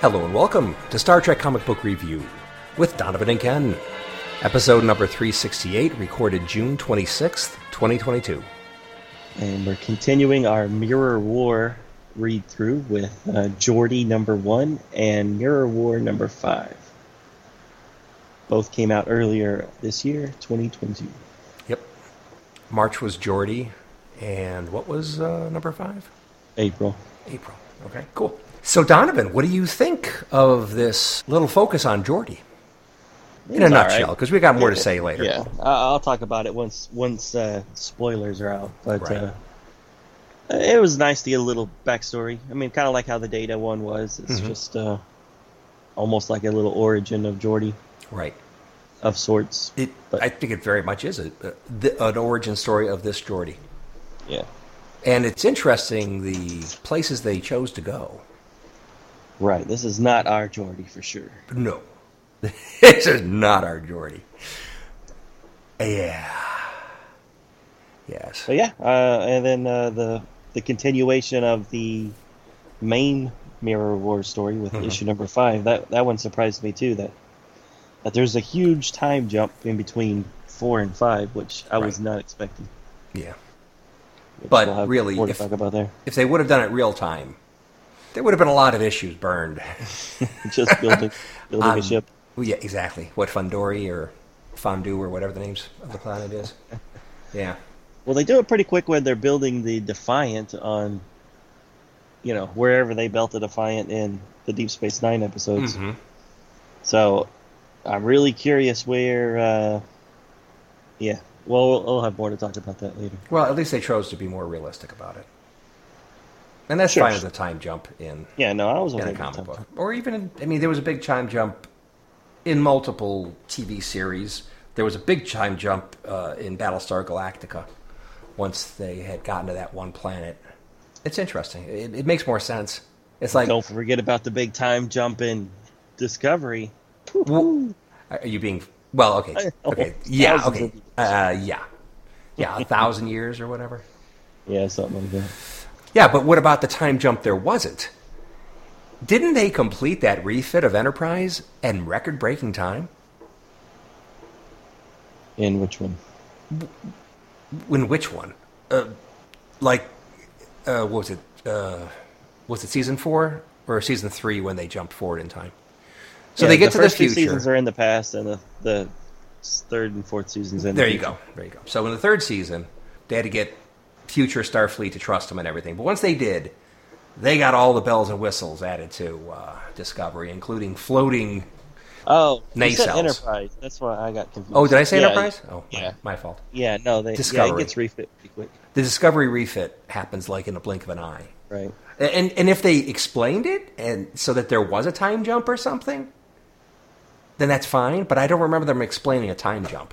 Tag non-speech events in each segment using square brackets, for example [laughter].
Hello and welcome to Star Trek Comic Book Review with Donovan and Ken. Episode number 368, recorded June 26th, 2022. And we're continuing our Mirror War read through with uh, Geordi number one and Mirror War number five. Both came out earlier this year, 2022. Yep. March was Geordi, and what was uh, number five? April. April. Okay, cool. So, Donovan, what do you think of this little focus on Geordi? In a nutshell, right. because we got more to say later. Yeah, I'll talk about it once once uh, spoilers are out. But Right. uh, it was nice to get a little backstory. I mean, kind of like how the Data one was. It's Mhm. just uh, almost like a little origin of Geordi. Right. of sorts. It, But- I think it very much is a, a, the, an origin story of this Geordi. Yeah. And it's interesting the places they chose to go. Right. This is not our Geordi for sure. No. [laughs] this is not our Geordi. Yeah. Yes. But yeah, uh, and then uh, the the continuation of the main Mirror War story with Mhm. issue number five. That that one surprised me too. That that there's a huge time jump in between four and five, which I was not expecting. Yeah. Which But we'll really, if- talk about there. If they would have done it real time, there would have been a lot of issues burned. [laughs] Just building [laughs] building Um, a ship. Yeah, exactly. What Fundori or Fondue or whatever the names of the planet is. [laughs] Yeah. Well, they do it pretty quick when they're building the Defiant on, you know, wherever they built the Defiant in the Deep Space Nine episodes. Mhm. So I'm really curious where. Uh, yeah, well, we'll we'll have more to talk about that later. Well, at least they chose to be more realistic about it. And that's Sure. fine as a time jump in, Yeah, no, I was in a comic book. Or even, in, I mean, there was a big time jump in multiple TV series. There was a big time jump uh, in Battlestar Galactica once they had gotten to that one planet. It's interesting. It, it makes more sense. It's like, Don't forget about the big time jump in Discovery. Well, Are you being well? Okay, okay, yeah, okay, uh, yeah, yeah, a thousand years or whatever. Yeah, something like that. Yeah, but what about the time jump there wasn't? Didn't they complete that refit of Enterprise in record-breaking time? In which one? In which one? Uh, like, uh, what was it? Uh, was it season four or season three when they jumped forward in time? So Yeah, they get to the first two seasons are in the past, and the the third and fourth seasons in. There the you future. go. There you go. So in the third season, they had to get future Starfleet to trust them and everything. But once they did, they got all the bells and whistles added to uh, Discovery, including floating. Oh, Nacelles. Enterprise. That's why I got confused. Oh, did I say Yeah, Enterprise? Oh, my- yeah. my, fault. Yeah, no, they yeah, Discovery. it gets refit pretty quick, The Discovery refit happens like in a blink of an eye. right? And and if they explained it and so that there was a time jump or something, then that's fine. But I don't remember them explaining a time jump.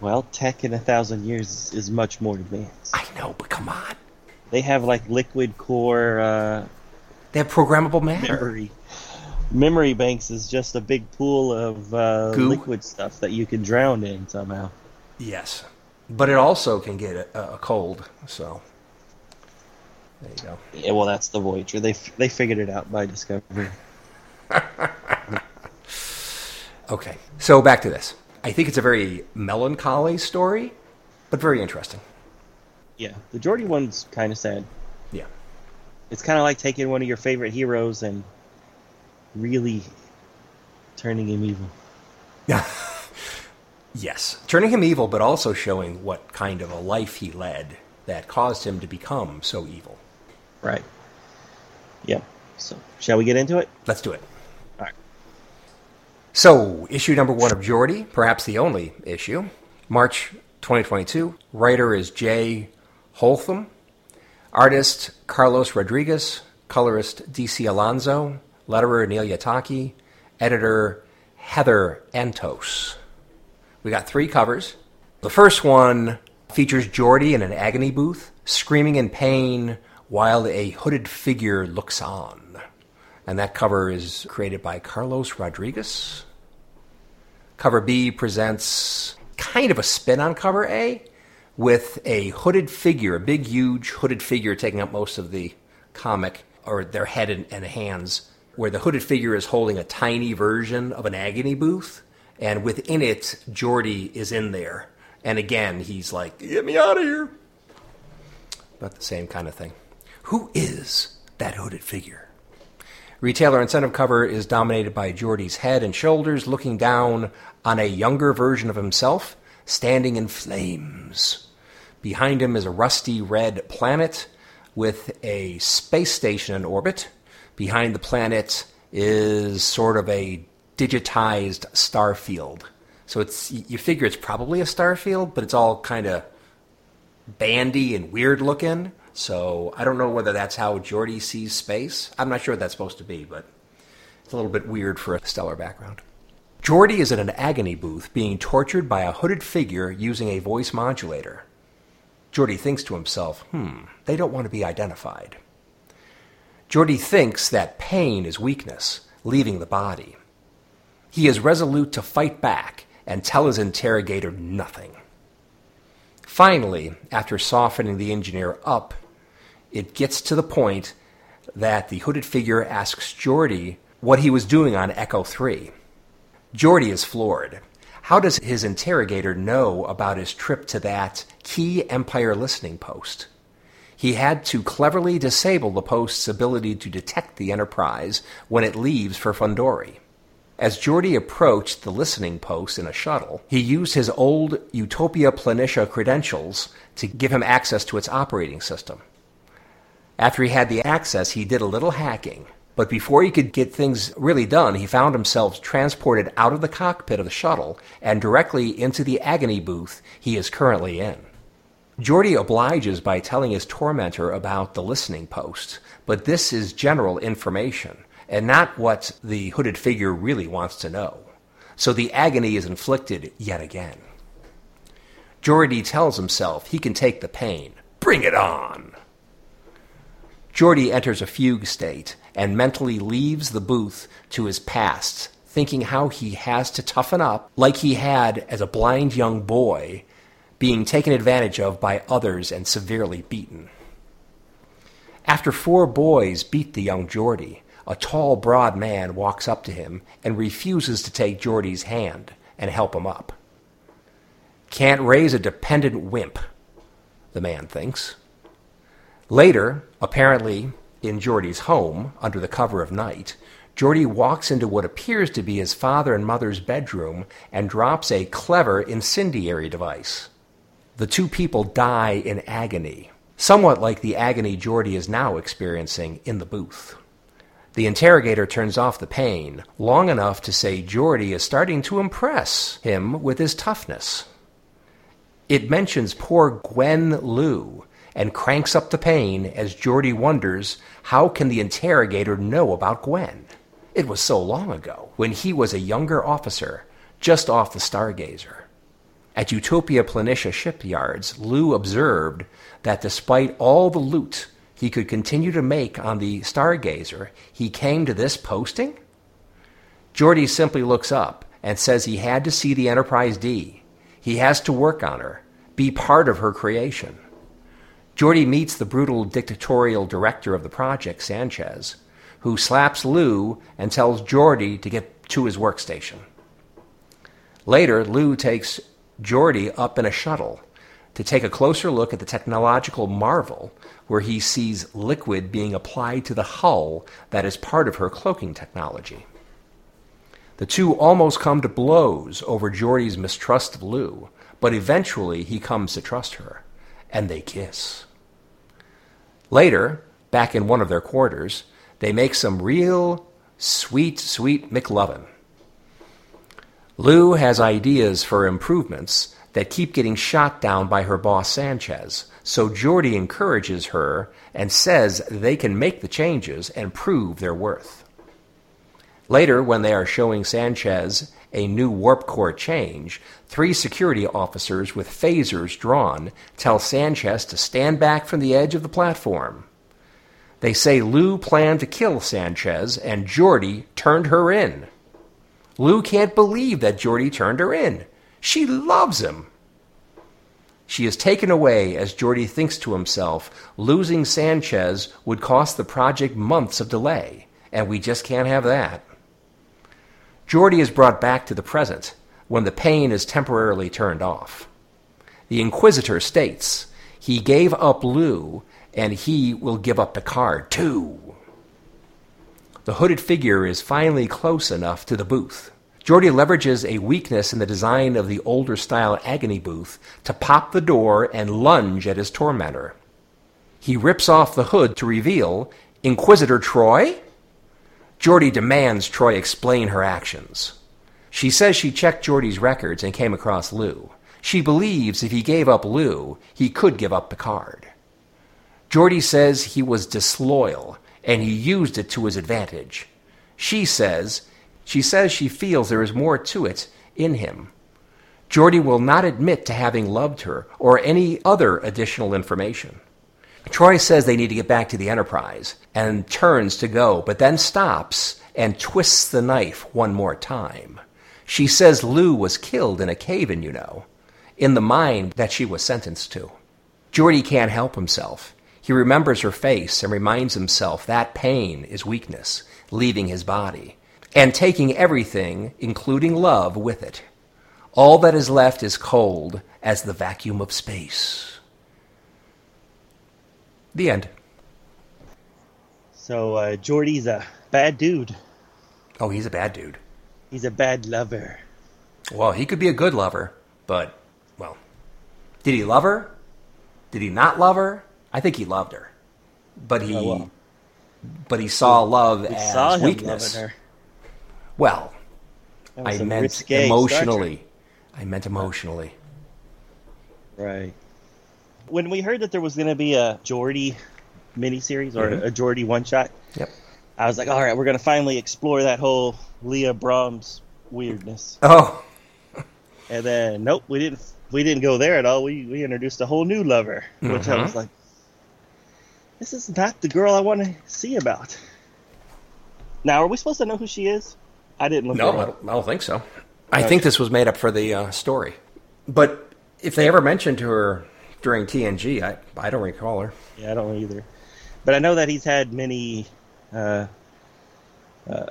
Well, tech in a thousand years is, much more advanced. I know, but come on, They have like liquid core uh, they have programmable matter. memory. Memory banks is just a big pool of uh, liquid stuff that you can drown in somehow. Yes, but it also can get a, a cold. So there you go. Yeah, well, that's the Voyager. They f- they figured it out by Discovery. [laughs] Okay, so back to this. I think it's a very melancholy story, but very interesting. Yeah, the Geordi one's kind of sad. Yeah. It's kind of like taking one of your favorite heroes and really turning him evil. Yeah. [laughs] Yes, turning him evil, but also showing what kind of a life he led that caused him to become so evil. Right. Yep. So, shall we get into it? Let's do it. So, issue number one of Geordi, perhaps the only issue, March 2022. Writer is Jay Holtham. Artist Carlos Rodriguez. Colorist DC Alonso. Letterer Neil Uyetake. editor Heather Antos. We got three covers. The first one features Geordi in an agony booth, screaming in pain while a hooded figure looks on. And that cover is created by Carlos Rodriguez. Cover B presents kind of a spin on cover A with a hooded figure, a big, huge hooded figure taking up most of the comic, or their head and, and hands, where the hooded figure is holding a tiny version of an agony booth, and within it, Geordi is in there. And again, he's like, Get me out of here! About the same kind of thing. Who is that hooded figure? Retailer incentive cover is dominated by Geordi's head and shoulders looking down on a younger version of himself standing in flames. Behind him is a rusty red planet with a space station in orbit. Behind the planet is sort of a digitized star field. So it's you figure it's probably a star field, but it's all kind of bandy and weird looking. So I don't know whether that's how Geordi sees space. I'm not sure what that's supposed to be, but it's a little bit weird for a stellar background. Geordi is in an agony booth being tortured by a hooded figure using a voice modulator. Geordi thinks to himself, hmm, they don't want to be identified. Geordi thinks that pain is weakness, leaving the body. He is resolute to fight back and tell his interrogator nothing. Finally, after softening the engineer up, it gets to the point that the hooded figure asks Geordi what he was doing on Echo 3. Geordi is floored. How does his interrogator know about his trip to that key Empire listening post? He had to cleverly disable the post's ability to detect the Enterprise when it leaves for Fundori. As Geordi approached the listening post in a shuttle, he used his old Utopia Planitia credentials to give him access to its operating system. After he had the access, he did a little hacking, but before he could get things really done, he found himself transported out of the cockpit of the shuttle and directly into the agony booth he is currently in. Geordi obliges by telling his tormentor about the listening post, but this is general information and not what the hooded figure really wants to know. So the agony is inflicted yet again. Geordi tells himself he can take the pain. Bring it on! Geordi enters a fugue state and mentally leaves the booth to his past, thinking how he has to toughen up like he had as a blind young boy, being taken advantage of by others and severely beaten. After four boys beat the young Geordi, a tall, broad man walks up to him and refuses to take Geordi's hand and help him up. Can't raise a dependent wimp, the man thinks. Later, apparently in Geordi's home, under the cover of night, Geordi walks into what appears to be his father and mother's bedroom and drops a clever incendiary device. The two people die in agony, somewhat like the agony Geordi is now experiencing in the booth. The interrogator turns off the pain long enough to say Geordi is starting to impress him with his toughness. It mentions poor Gwen Liu and cranks up the pain as Geordi wonders how can the interrogator know about Gwen? It was so long ago, when he was a younger officer, just off the Stargazer. At Utopia Planitia shipyards, Liu observed that despite all the loot he could continue to make on the Stargazer, he came to this posting? Geordi simply looks up and says he had to see the Enterprise D. He has to work on her, be part of her creation. Geordi meets the brutal dictatorial director of the project, Sanchez, who slaps Lou and tells Geordi to get to his workstation. Later, Lou takes Geordi up in a shuttle to take a closer look at the technological marvel where he sees liquid being applied to the hull that is part of her cloaking technology. The two almost come to blows over Geordi's mistrust of Lou, but eventually he comes to trust her, and they kiss. Later, back in one of their quarters, they make some real sweet, sweet McLovin. Lou has ideas for improvements that keep getting shot down by her boss Sanchez, so Geordi encourages her and says they can make the changes and prove their worth. Later, when they are showing Sanchez a new warp core change, three security officers with phasers drawn tell Sanchez to stand back from the edge of the platform. They say Lou planned to kill Sanchez and Geordi turned her in. Lou can't believe that Geordi turned her in. She loves him. She is taken away as Geordi thinks to himself, losing Sanchez would cost the project months of delay, and we just can't have that. Geordi is brought back to the present when the pain is temporarily turned off. The Inquisitor states he gave up Lou and he will give up Picard too. The hooded figure is finally close enough to the booth. Geordi leverages a weakness in the design of the older style agony booth to pop the door and lunge at his tormentor. He rips off the hood to reveal Inquisitor Troi? Geordi demands Troi explain her actions. She says she checked Geordi's records and came across Lou. She believes if he gave up Lou, he could give up Picard. Geordi says he was disloyal and he used it to his advantage. She says she says she feels there is more to it in him. Geordi will not admit to having loved her or any other additional information. Troi says they need to get back to the Enterprise and turns to go, but then stops and twists the knife one more time. She says Lou was killed in a cave in, you know, in the mine that she was sentenced to. Geordi can't help himself. He remembers her face and reminds himself that pain is weakness, leaving his body and taking everything, including love, with it. All that is left is cold as the vacuum of space. The end. So uh, Geordi's a bad dude. Oh, he's a bad dude. He's a bad lover. Well, he could be a good lover, but, well, did he love her? Did he not love her? I think he loved her. But he, Oh, well. but he saw love We as saw weakness. Well, I meant risque Star Trek. emotionally. I meant emotionally. Right. When we heard that there was going to be a Geordi miniseries or Mhm. a Geordi one shot, Yep. I was like, all right, we're going to finally explore that whole Leah Brahms weirdness. [laughs] Oh, And then, nope, we didn't. We didn't go there at all. We we introduced a whole new lover, which I was like, this is not the girl I want to see about. Now, are we supposed to know who she is? I didn't look no, I don't, I don't think so. I Okay. think this was made up for the uh, story. But if they ever mentioned her during TNG, I, I don't recall her. Yeah, I don't either. But I know that he's had many uh, uh,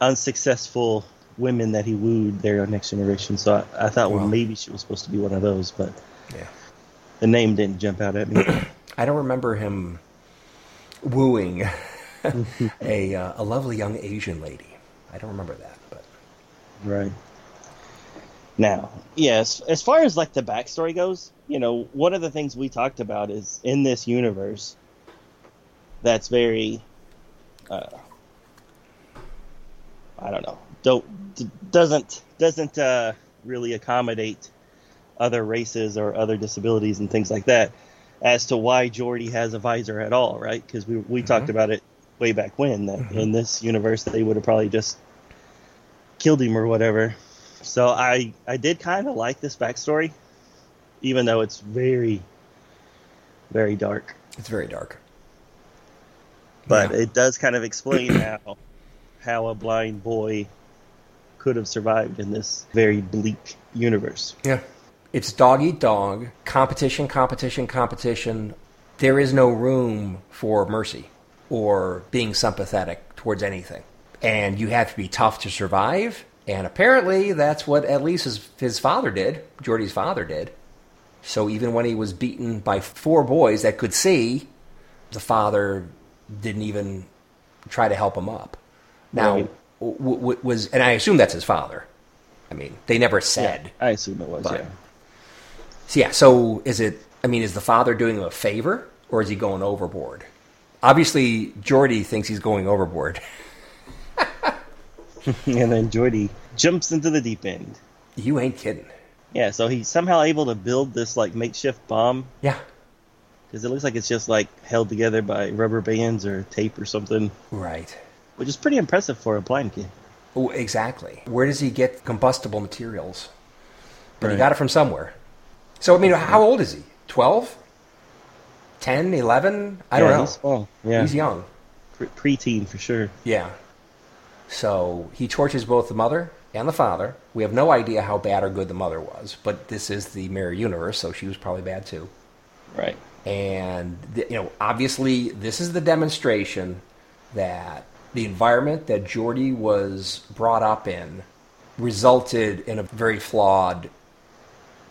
unsuccessful women that he wooed there on Next Generation. So I, I thought, well, Wow. maybe she was supposed to be one of those, but Yeah. the name didn't jump out at me. [clears throat] I don't remember him wooing [laughs] a, uh, a lovely young Asian lady. I don't remember that. But right. Now, yes, as far as like the backstory goes, you know, one of the things we talked about is in this universe that's very, uh, I don't know, don't d- doesn't doesn't uh, really accommodate other races or other disabilities and things like that as to why Geordi has a visor at all, right? Because we we talked about it way back when that in this universe they would have probably just killed him or whatever. So I I did kind of like this backstory, even though it's very very dark. it's very dark. But Yeah. it does kind of explain [clears throat] how how a blind boy could have survived in this very bleak universe. Yeah. It's dog eat dog, competition, competition, competition. There is no room for mercy or being sympathetic towards anything. And you have to be tough to survive. And apparently, that's what at least his, his father did, Geordi's father did. So even when he was beaten by four boys that could see, the father didn't even try to help him up. Now, Right. w- w- was, and I assume that's his father. I mean, they never said. I assume it was. But- yeah. So yeah, so is it? I mean, is the father doing him a favor, or is he going overboard? Obviously, Geordi thinks he's going overboard. [laughs] [laughs] and then Geordi jumps into the deep end. You ain't kidding. Yeah, so he's somehow able to build this like makeshift bomb Yeah, because it looks like it's just like held together by rubber bands or tape or something. right. which is pretty impressive for a blind kid. Oh, exactly. Where does he get combustible materials? But he got it from somewhere. So, I mean, how old is he? 12? 10? 11? I don't know. He's. Yeah, He's young. Pre- preteen for sure. Yeah. So he tortures both the mother and the father. We have no idea how bad or good the mother was, but this is the mirror universe, so she was probably bad too. Right. And you know, obviously, this is the demonstration that the environment that Geordi was brought up in resulted in a very flawed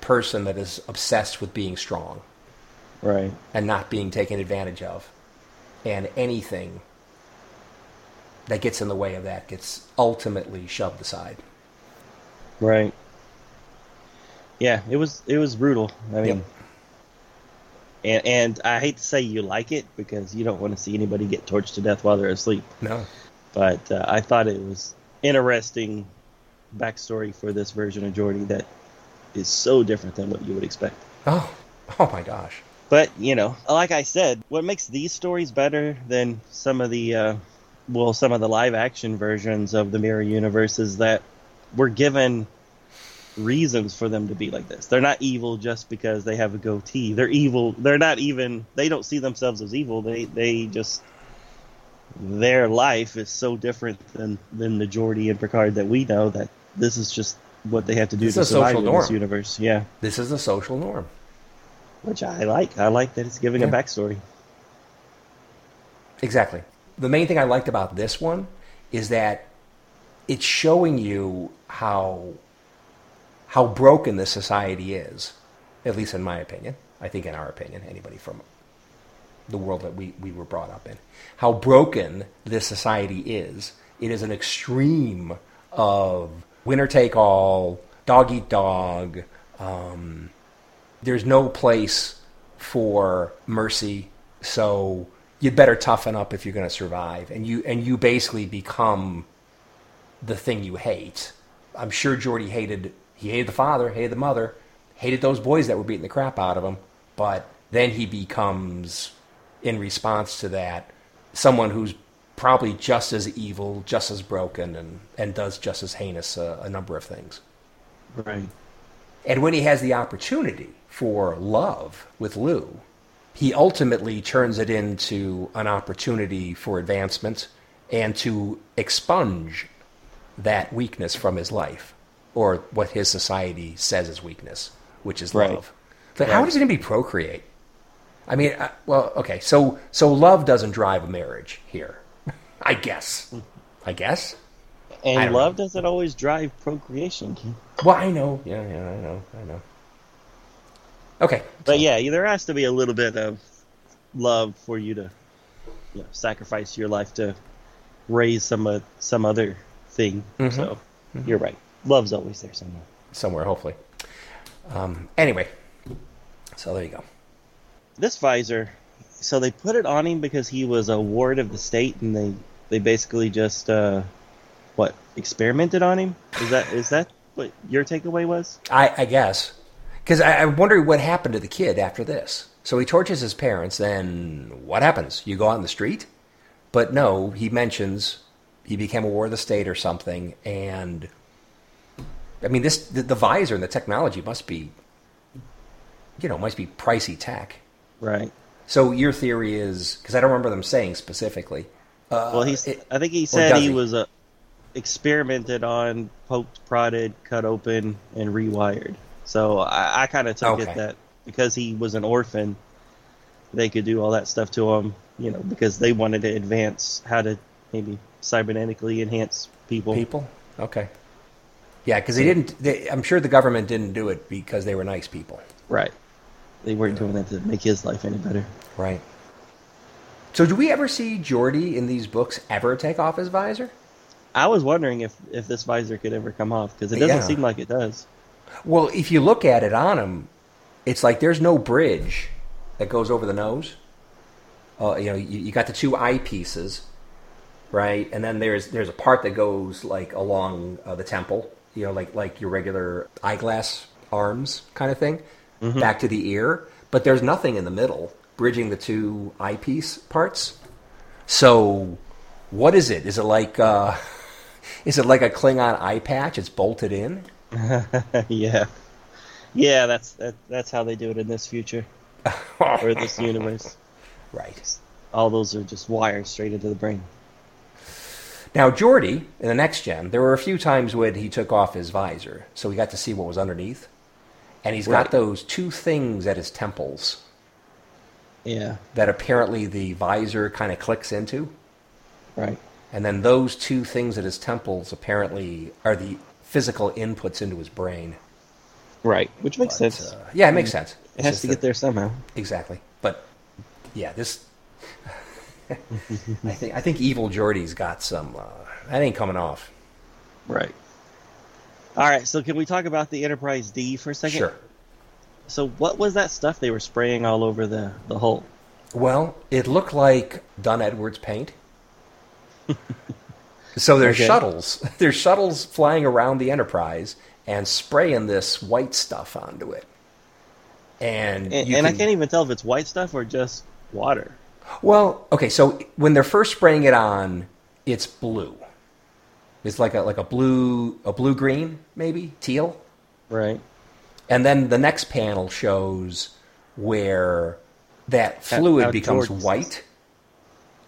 person that is obsessed with being strong Right. and not being taken advantage of. And anything that gets in the way of that gets ultimately shoved aside. Right. Yeah, it was it was brutal. I mean, Yep. and and I hate to say you like it because you don't want to see anybody get torched to death while they're asleep. No. But uh, I thought it was interesting backstory for this version of Geordi that is so different than what you would expect. Oh, oh my gosh. But you know, like I said, what makes these stories better than some of the, uh, well, some of the live action versions of the Mirror Universe is that we're given reasons for them to be like this. They're not evil just because they have a goatee. They're evil. They're not even. They don't see themselves as evil. They they just their life is so different than than the Geordi and Picard that we know that this is just what they have to do It's to survive social in this norm. universe. Yeah This is a social norm. which I like. I like that it's giving a backstory. Exactly. The main thing I liked about this one is that it's showing you how how broken this society is, at least in my opinion. I think in our opinion, anybody from the world that we, we were brought up in, how broken this society is. It is an extreme of winner take all, dog eat dog. Um, there's no place for mercy, so you'd better toughen up if you're going to survive. And you and you basically become the thing you hate. I'm sure Geordi hated he hated the father, hated the mother, hated those boys that were beating the crap out of him. But then he becomes, in response to that, someone who's probably just as evil, just as broken, and, and does just as heinous uh, a number of things. Right. And when he has the opportunity for love with Lou, he ultimately turns it into an opportunity for advancement and to expunge that weakness from his life, or what his society says is weakness, which is Right. love. But how Right. does anybody procreate? I mean, uh, well, okay, so so love doesn't drive a marriage here, I guess. I guess. And don't love doesn't always drive procreation. Well, I know. Yeah, yeah, I know. I know. Okay. But yeah, there has to be a little bit of love for you to you know, sacrifice your life to raise some uh, some other thing. Mhm. So you're right. Love's always there somewhere. somewhere, hopefully. Um, anyway, so there you go. This visor, so they put it on him because he was a ward of the state, and they they basically just uh, what experimented on him. Is that is that what your takeaway was? I, I guess because I, I wonder what happened to the kid after this. So he tortures his parents. Then what happens? You go out in the street? But no, he mentions he became a war of the state or something. And I mean, this the, the visor and the technology must be, you know, must be pricey tech. Right. So your theory is because I don't remember them saying specifically. Uh, Well, he's. it- I think he said he he? was uh, experimented on, poked, prodded, cut open, and rewired. So I, I kind of took Okay. it that because he was an orphan, they could do all that stuff to him. You know, because they wanted to advance how to maybe cybernetically enhance people. people. Okay. Yeah, because they didn't. They, I'm sure the government didn't do it because they were nice people. Right. They weren't doing that to make his life any better. Right. So, do we ever see Geordi in these books ever take off his visor? I was wondering if if this visor could ever come off because it doesn't Yeah. seem like it does. Well, if you look at it on him, it's like there's no bridge that goes over the nose. Uh, you know, you, you got the two eyepieces, right? And then there's there's a part that goes like along uh, the temple. You know, like like your regular eyeglass arms kind of thing, back to the ear. But there's nothing in the middle bridging the two eyepiece parts. So What is it? Is it like uh, [laughs] is it like a Klingon eye patch? It's bolted in. [laughs] yeah, yeah. That's that, that's how they do it in this future or this [laughs] universe. Right. All those are just wires straight into the brain. Now, Geordi, in the next gen, there were a few times when he took off his visor, so we got to see what was underneath. And he's Right. got those two things at his temples Yeah, that apparently the visor kind of clicks into. right. And then those two things at his temples apparently are the physical inputs into his brain. Right, which makes But, sense. uh, yeah, it makes sense. it It's has to that- get there somehow. Exactly. But yeah, this. [laughs] I think I think evil Geordi's got some. Uh, that ain't coming off. Right. All right, so can we talk about the Enterprise D for a second? Sure. So what was that stuff they were spraying all over the the hull? Well, it looked like Dunn Edwards paint. [laughs] so there's Okay. shuttles. [laughs] There's shuttles flying around the Enterprise and spraying this white stuff onto it. And, And, you and I can- can't even tell if it's white stuff or just water. Well, okay, so when they're first spraying it on, it's blue. It's like a like a blue a blue green maybe teal, Right. and then the next panel shows where that fluid how becomes George sees white.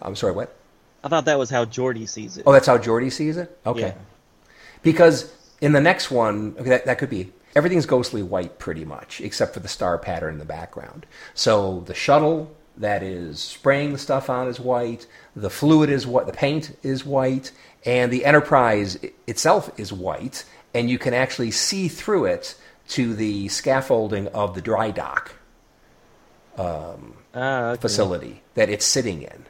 I'm sorry, what? I thought that was how Geordi sees it. Oh, that's how Geordi sees it. Okay, Yeah. because in the next one, okay, that, that could be everything's ghostly white pretty much, except for the star pattern in the background. So the shuttle that is spraying the stuff on is white. The fluid is what the paint is white, and the Enterprise itself is white, and you can actually see through it to the scaffolding of the dry dock Ah, okay. facility that it's sitting in.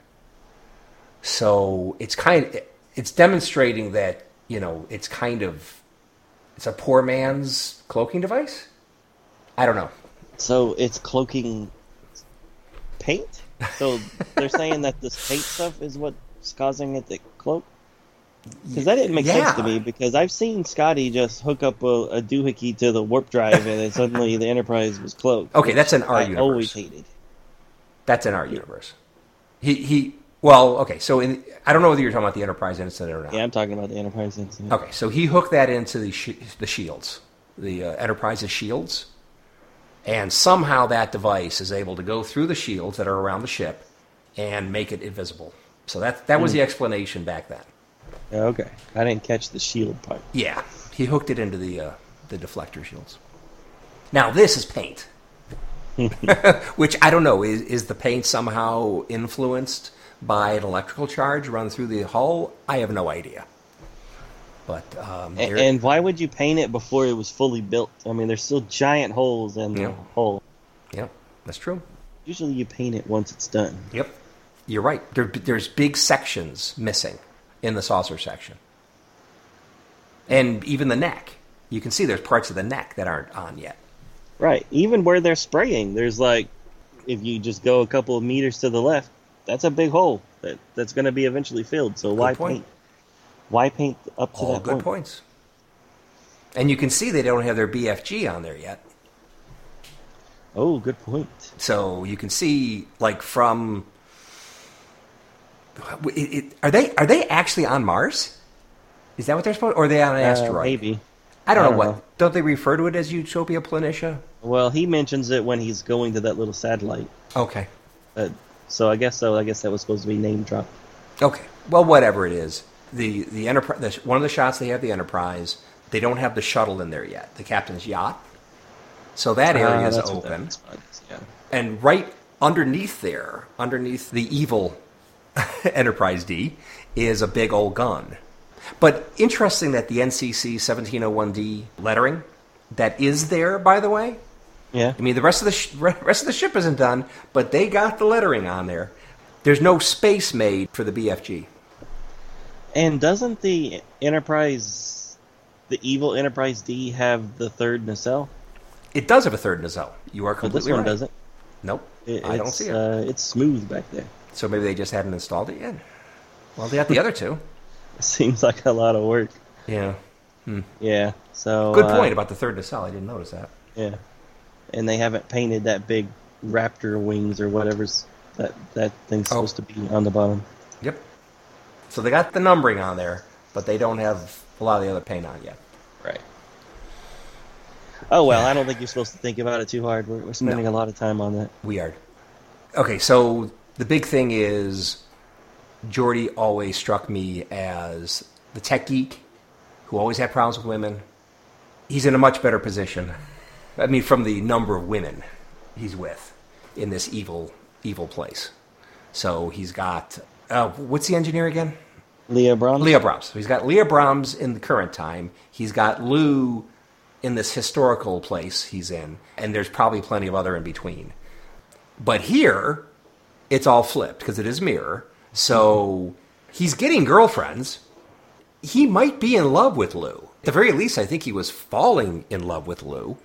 So it's kind of, it's demonstrating that, you know, it's kind of it's a poor man's cloaking device? I don't know. So it's cloaking paint. So they're saying that this paint stuff is what's causing it to cloak. Because that didn't make sense to me. Because I've seen Scotty just hook up a, a doohickey to the warp drive, and then suddenly the Enterprise was cloaked. Okay, that's in our universe. always hated. That's in our universe. He he well, okay, so in I don't know whether you're talking about the Enterprise incident or not. Yeah, I'm talking about the Enterprise incident. Okay, so he hooked that into the sh- the shields, the uh, Enterprise's shields, and somehow that device is able to go through the shields that are around the ship and make it invisible. So that that was the explanation back then. Okay, I didn't catch the shield part. Yeah, he hooked it into the uh, the deflector shields. Now this is paint, [laughs] [laughs] which I don't know is is the paint somehow influenced by an electrical charge run through the hull? I have no idea. But um, A- there- and why would you paint it before it was fully built? I mean, there's still giant holes in Yeah. the hull. Yep, that's true. Usually, you paint it once it's done. Yep, you're right. There, there's big sections missing in the saucer section, and even the neck. You can see there's parts of the neck that aren't on yet. Right. Even where they're spraying, there's like, if you just go a couple of meters to the left, that's a big hole that that's going to be eventually filled. So why point. paint? Why paint up to All that good point? points. And you can see they don't have their BFG on there yet. Oh, good point. So you can see, like from, it, it, are they are they actually on Mars? Is that what they're supposed? Or are they on an Uh, asteroid? maybe. I don't I know don't what. know. Don't they refer to it as Utopia Planitia? Well, he mentions it when he's going to that little satellite. Okay. Uh, so I guess so. I guess that was supposed to be name dropped. Okay. Well, whatever it is, the the enterprise. The, one of the shots they have the Enterprise. They don't have the shuttle in there yet. The captain's yacht. So that area Ah, is that's what that open. is, Yeah. and right underneath there, underneath the evil [laughs] Enterprise D, is a big old gun. But interesting that the NCC 1701D lettering that is there, by the way. Yeah. I mean, the rest of the sh- rest of the ship isn't done, but they got the lettering on there. There's no space made for the BFG. And doesn't the Enterprise, the evil Enterprise D, have the third nacelle? It does have a third nacelle. You are But this one right. doesn't. Nope, It- I don't see it. Uh, it's smooth back there. so maybe they just hadn't installed it yet. Well, they got the [laughs] other two. Seems like a lot of work. Yeah. Yeah. So Good uh, point about the third nacelle. I didn't notice that. Yeah. And they haven't painted that big raptor wings or whatever's that that thing's Oh. supposed to be on the bottom. Yep. So they got the numbering on there, but they don't have a lot of the other paint on yet. Right. Oh well, I don't think you're supposed to think about it too hard. We're, we're spending No. a lot of time on that. We are. Okay, so the big thing is Geordi always struck me as the tech geek who always had problems with women. He's in a much better position. I mean, from the number of women he's with in this evil, evil place. So he's got. Uh, what's the engineer again? Leah Brahms. Leah Brahms. So he's got Leah Brahms in the current time. He's got Lou in this historical place he's in, and there's probably plenty of other in between. But here, it's all flipped because it is mirror. So he's getting girlfriends. He might be in love with Lou. At the very least, I think he was falling in love with Lou.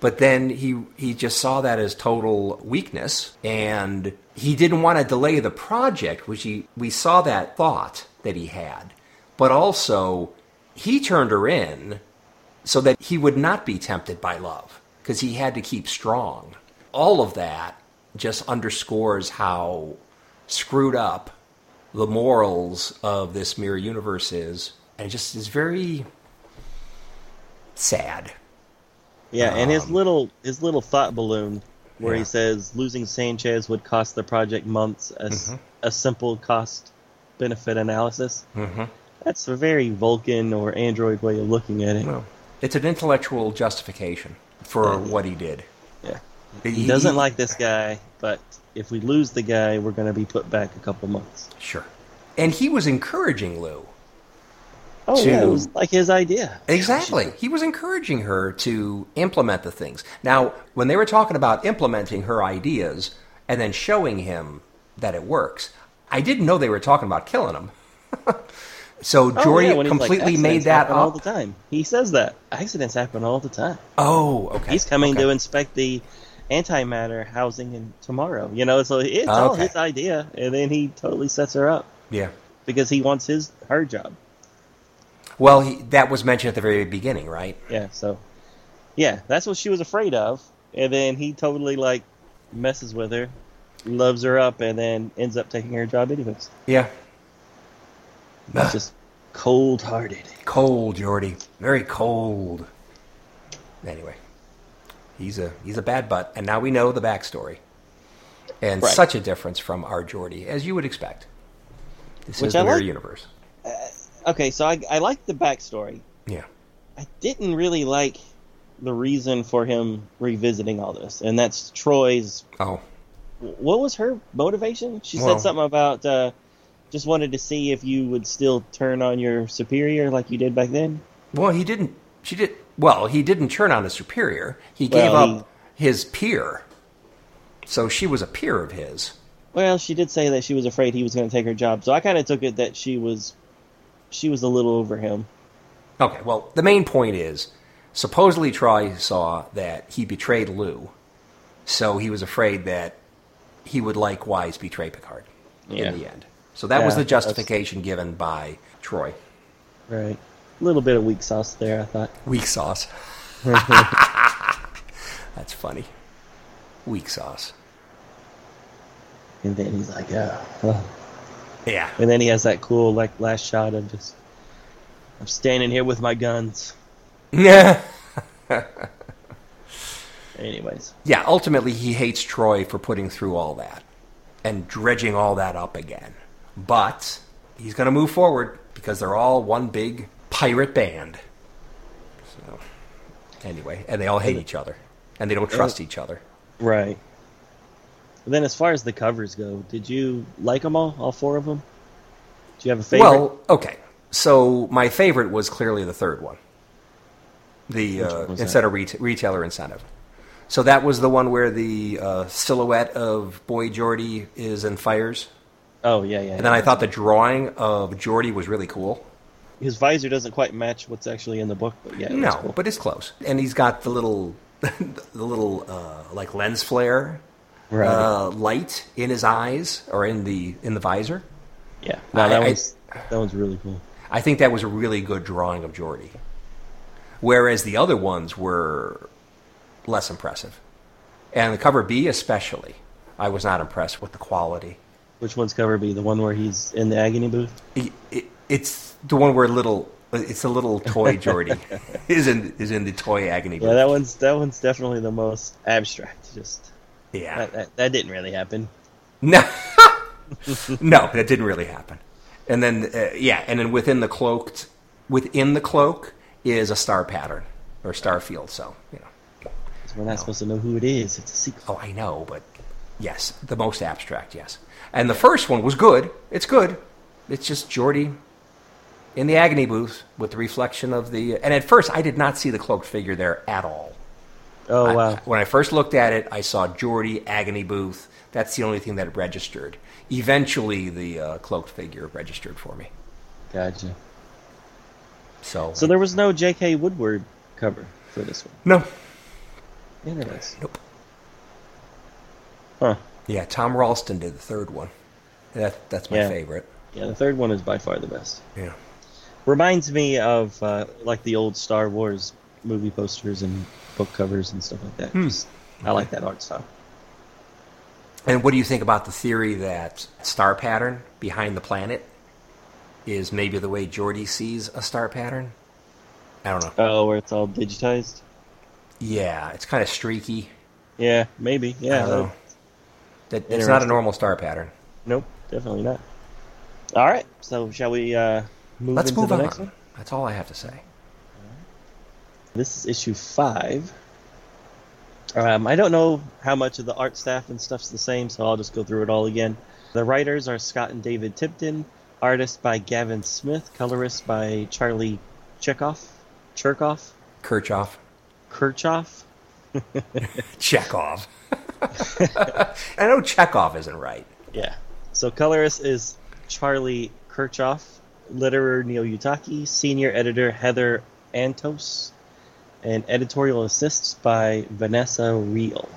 But then he he just saw that as total weakness, and he didn't want to delay the project, which he we saw that thought that he had. But also, he turned her in so that he would not be tempted by love because he had to keep strong. All of that just underscores how screwed up the morals of this mirror universe is, and it just is very sad. Yeah, and his Um, little his little thought balloon where Yeah. he says losing Sanchez would cost the project months as a simple cost benefit analysis. Mm-hmm. That's a very Vulcan or Android way of looking at it. Well, it's an intellectual justification for Yeah. what he did. Yeah. He doesn't like this guy, but if we lose the guy, we're going to be put back a couple months. Sure. And he was encouraging Lou. Oh, yeah, it was like his idea. Exactly. He was encouraging her to implement the things. Now, when they were talking about implementing her ideas and then showing him that it works, I didn't know they were talking about killing him. [laughs] so Oh, Geordi yeah, he's like, completely made that happen all the time. He says that accidents happen all the time. Oh, okay. He's coming okay. to inspect the antimatter housing in tomorrow. You know, so it's all his idea, and then he totally sets her up Yeah. because he wants his her job. Well, he, that was mentioned at the very beginning, right? Yeah, so yeah, that's what she was afraid of, and then he totally like messes with her, loves her up, and then ends up taking her job anyways. Yeah. Just cold hearted. cold, Geordi. Very cold. Anyway, he's a he's a bad butt, and now we know the backstory. And Right. such a difference from our Geordi, as you would expect. This Which is the I mirror like. universe. Okay, so I I like the backstory. Yeah. I didn't really like the reason for him revisiting all this, and that's Troi's. Oh, What was her motivation? She Well- said something about uh, just wanted to see if you would still turn on your superior like you did back then. well, he didn't. She did. Well, he didn't turn on his superior. He gave Well, up his peer. So she was a peer of his. Well, she did say that she was afraid he was going to take her job, so I kind of took it that she was she was a little over him. Okay, well, the main point is supposedly Troi saw that he betrayed Lou, so he was afraid that he would likewise betray Picard Yeah. in the end. So that was Yeah, the that's- justification given by Troi. Right. A little bit of weak sauce there, I thought. Weak sauce. [laughs] That's funny. Weak sauce. And then he's like, "Yeah." oh." oh Yeah. And then he has that cool like last shot of just I'm standing here with my guns. Yeah. [laughs] Anyways, Yeah, ultimately he hates Troi for putting through all that and dredging all that up again. But he's going to move forward because they're all one big pirate band. So, anyway, and they all hate each other and they don't trust each other. right. And then as far as the covers go, did you like them all, all four of them? Do you have a favorite? Well, okay. So my favorite was clearly the third one. The uh, instead of ret- retailer incentive. So that was the one where the uh, silhouette of Boy Geordi is in fires. oh yeah, yeah. And then I thought the drawing of Geordi was really cool. his visor doesn't quite match what's actually in the book, but yeah, No, cool. but it's close. And he's got the little, [laughs] the little uh, like lens flare right. uh, light in his eyes or in the in the visor. yeah, no, I- that I- was that one's really cool. I think that was a really good drawing of Geordi. Whereas the other ones were less impressive. And the cover B especially, I was not impressed with the quality. Which one's cover B? The one where he's in the agony booth? It, it, it's the one where little. It's a little toy [laughs] Geordi is in is in the toy agony. Yeah, that one's that one's definitely the most abstract. Just yeah, that, that, that didn't really happen. No, [laughs] no, that didn't really happen. And then uh, yeah, and then within the cloaked within the cloak is a star pattern or star field. So you know, we're not no. supposed to know who it is. It's a secret. Oh, I know, but yes, the most abstract, yes. And the first one was good. It's good. It's just Geordi in the agony booth with the reflection of the. And at first, I did not see the cloaked figure there at all. Oh wow! I, when I first looked at it, I saw Geordi agony booth. That's the only thing that registered. Eventually, the uh, cloaked figure registered for me. Gotcha. So, so there was no J.K. Woodward cover for this one. No. Interesting. Nope. Huh. Yeah, Tom Ralston did the third one. That that's my yeah. favorite. Yeah, the third one is by far the best. Yeah. Reminds me of uh, like the old Star Wars movie posters and book covers and stuff like that. Hmm. Just, I like that art style. And what do you think about the theory that star pattern behind the planet is maybe the way Geordi sees a star pattern? I don't know. Oh, where it's all digitized? Yeah, it's kind of streaky. Yeah, maybe. Yeah. That, it's not a normal star pattern. Nope, definitely not. All right, so shall we uh, move Let's into move the on. next one? That's all I have to say. This is issue five. Um, I don't know how much of the art staff and stuff's the same, so I'll just go through it all again. The writers are Scott and David Tipton, artist by Gavin Smith, colorist by Charlie Chekhov, Cherkov, Kirchoff, Kirchoff, [laughs] Chekhov. [laughs] I know Chekhov isn't right. Yeah. So colorist is Charlie Kirchoff, letterer Neil Uyetake, senior editor Heather Antos, and editorial assists by Vanessa Reel.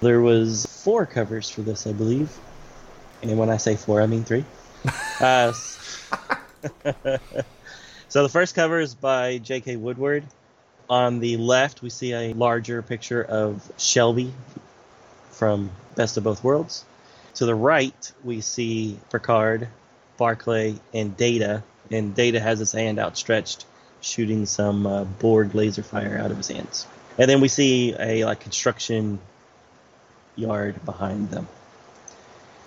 There was four covers for this, I believe. And when I say four, I mean three. [laughs] uh, [laughs] so the first cover is by J.K. Woodward. On the left, we see a larger picture of Shelby from Best of Both Worlds. To the right, we see Picard, Barclay, and Data. And Data has his hand outstretched shooting some uh, Borg laser fire out of his hands. And then we see a like construction yard behind them.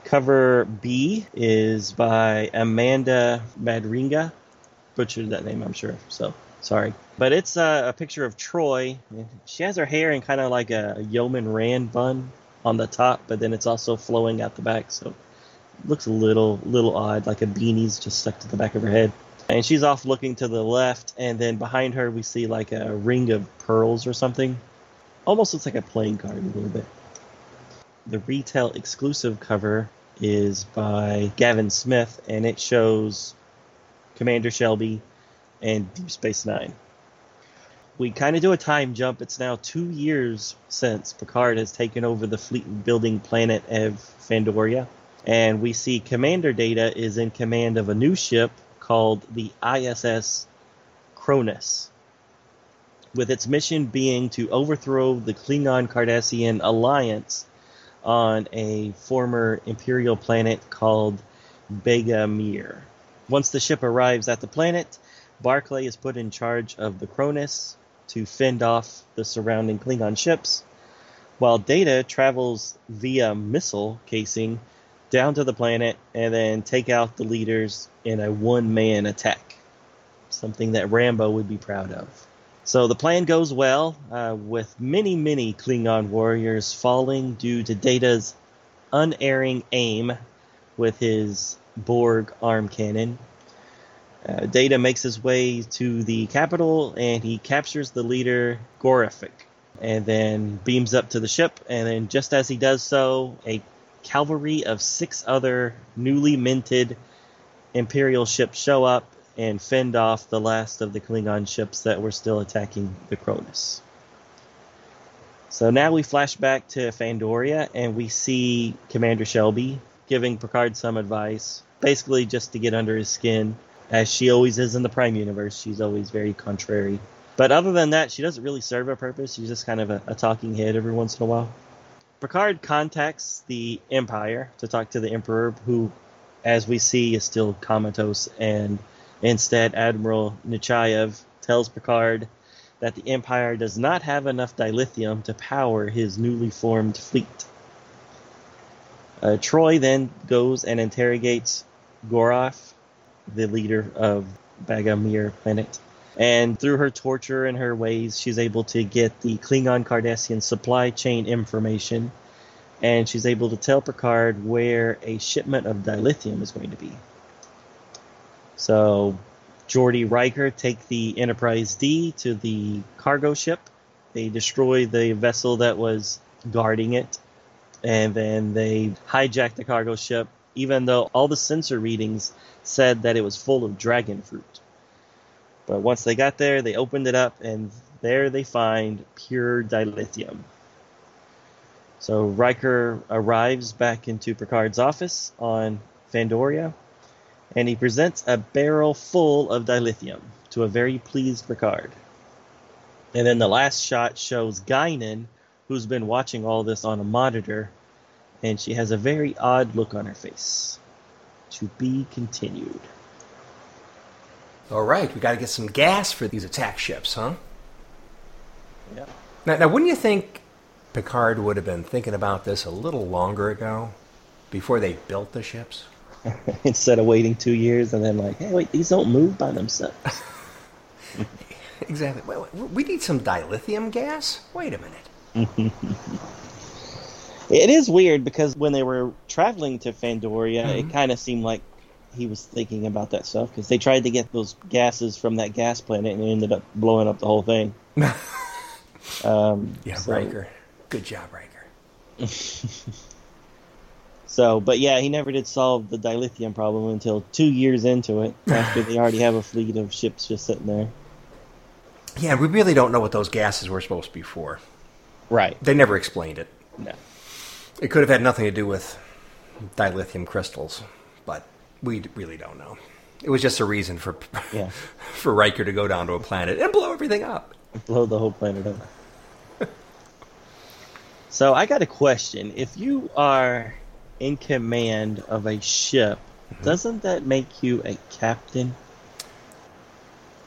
Cover B is by Amanda Madringa. Butchered that name, I'm sure. So sorry, but it's uh, a picture of Troi. She has her hair in kind of like a Yeoman Rand bun on the top, but then it's also flowing out the back, so looks a little little odd, like a beanie's just stuck to the back of her head and she's off looking to the left, and then behind her we see like a ring of pearls or something. Almost looks like a playing card a little bit. The retail exclusive cover is by Gavin Smith, and it shows Commander Shelby and Deep Space Nine. We kind of do a time jump. It's now two years since Picard has taken over the fleet building planet of Fandoria. And we see Commander Data is in command of a new ship called the ISS Cronus, with its mission being to overthrow the Klingon Cardassian alliance on a former Imperial planet called Bega Mir. Once the ship arrives at the planet, Barclay is put in charge of the Cronus to fend off the surrounding Klingon ships, while Data travels via missile casing down to the planet and then take out the leaders in a one man attack. Something that Rambo would be proud of. So the plan goes well, uh, with many, many Klingon warriors falling due to Data's unerring aim with his Borg arm cannon. Uh, Data makes his way to the capital and he captures the leader, Gorefik, and then beams up to the ship. And then, just as he does so, a cavalry of six other newly minted Imperial ships show up and fend off the last of the Klingon ships that were still attacking the Cronus. So now we flash back to Fandoria and we see Commander Shelby giving Picard some advice, basically just to get under his skin, as she always is in the Prime Universe. She's always very contrary. But other than that, she doesn't really serve a purpose. She's just kind of a, a talking head every once in a while. Picard contacts the Empire to talk to the Emperor, who, as we see, is still comatose, and instead Admiral Nechayev tells Picard that the Empire does not have enough dilithium to power his newly formed fleet. Uh, Troi then goes and interrogates Goroff, the leader of Bagamir planet. And through her torture and her ways, she's able to get the Klingon Cardassian supply chain information. And she's able to tell Picard where a shipment of dilithium is going to be. So, Geordi Riker take the Enterprise D to the cargo ship. They destroy the vessel that was guarding it. And then they hijack the cargo ship, even though all the sensor readings said that it was full of dragon fruit. But once they got there, they opened it up, and there they find pure dilithium. So Riker arrives back into Picard's office on Fandoria, and he presents a barrel full of dilithium to a very pleased Picard. And then the last shot shows Guinan, who's been watching all this on a monitor, and she has a very odd look on her face. To be continued. All right, we got to get some gas for these attack ships, huh? Yeah. Now, now, wouldn't you think Picard would have been thinking about this a little longer ago, before they built the ships? [laughs] Instead of waiting two years and then like, hey, wait, these don't move by themselves. [laughs] [laughs] Exactly. Well, we need some dilithium gas. Wait a minute. It is weird because when they were traveling to Fandoria, Mhm. it kind of seemed like he was thinking about that stuff because they tried to get those gases from that gas planet and it ended up blowing up the whole thing. [laughs] Um, Yeah, so, Riker. Good job, Riker. [laughs] So, but yeah, he never did solve the dilithium problem until two years into it, after they already have a fleet of ships just sitting there. Yeah, we really don't know what those gases were supposed to be for. Right. They never explained it. No. It could have had nothing to do with dilithium crystals, but we really don't know. It was just a reason for Yeah. [laughs] for Riker to go down to a planet and blow everything up. blow the whole planet up. [laughs] so I got a question. If you are in command of a ship, doesn't that make you a captain?